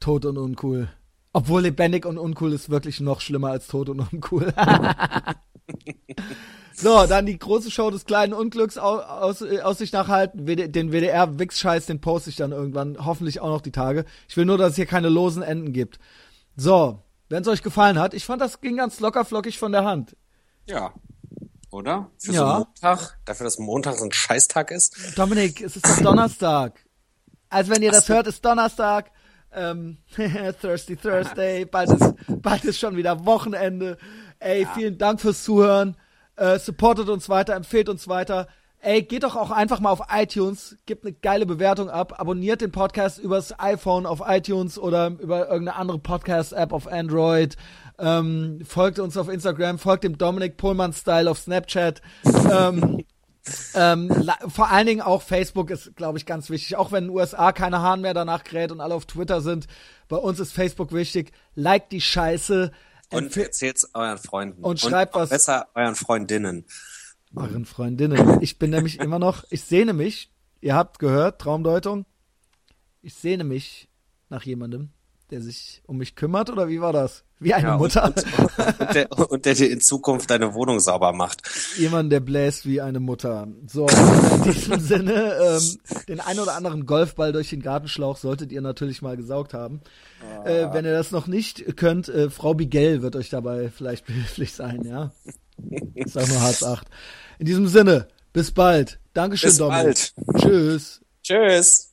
tot und uncool. Obwohl lebendig und uncool ist wirklich noch schlimmer als tot und uncool. so, dann die große Show des kleinen Unglücks aus, aus, aus sich nachhalten. Den WDR-Wix-Scheiß, den poste ich dann irgendwann. Hoffentlich auch noch die Tage. Ich will nur, dass es hier keine losen Enden gibt. So, wenn es euch gefallen hat, ich fand, das ging ganz locker flockig von der Hand. Ja. Oder? Für ja. so Montag, dafür, dass Montag so ein Scheißtag ist. Dominik, es ist doch Donnerstag. Also wenn ihr das hört, ist Donnerstag. Ähm, Thirsty Thursday, bald ist, bald ist schon wieder Wochenende. Ey, ja. vielen Dank fürs Zuhören. Äh, supportet uns weiter, empfehlt uns weiter. Ey, geht doch auch einfach mal auf iTunes, gebt eine geile Bewertung ab, abonniert den Podcast übers iPhone auf iTunes oder über irgendeine andere Podcast-App auf Android. Ähm, folgt uns auf Instagram, folgt dem Dominik Pullman-Style auf Snapchat. ähm, ähm, vor allen Dingen auch Facebook ist, glaube ich, ganz wichtig. Auch wenn in den USA keine Hahn mehr danach kräht und alle auf Twitter sind, bei uns ist Facebook wichtig. Liked die Scheiße. Und erzählt's euren Freunden. Und schreibt und was. Besser euren Freundinnen. Euren Freundinnen. Ich bin nämlich immer noch, ich sehne mich, ihr habt gehört, Traumdeutung. Ich sehne mich nach jemandem, der sich um mich kümmert, oder wie war das? Wie eine ja, Mutter. Und, und, der, und, der, dir in Zukunft deine Wohnung sauber macht. Jemand, der bläst wie eine Mutter. So, in diesem Sinne, ähm, den ein oder anderen Golfball durch den Gartenschlauch solltet ihr natürlich mal gesaugt haben. Ah. Äh, wenn ihr das noch nicht könnt, äh, Frau Bigel wird euch dabei vielleicht behilflich sein, ja. Sag nur Hartz 8. In diesem Sinne, bis bald. Dankeschön, bis Dominik. Bald. Tschüss. Tschüss.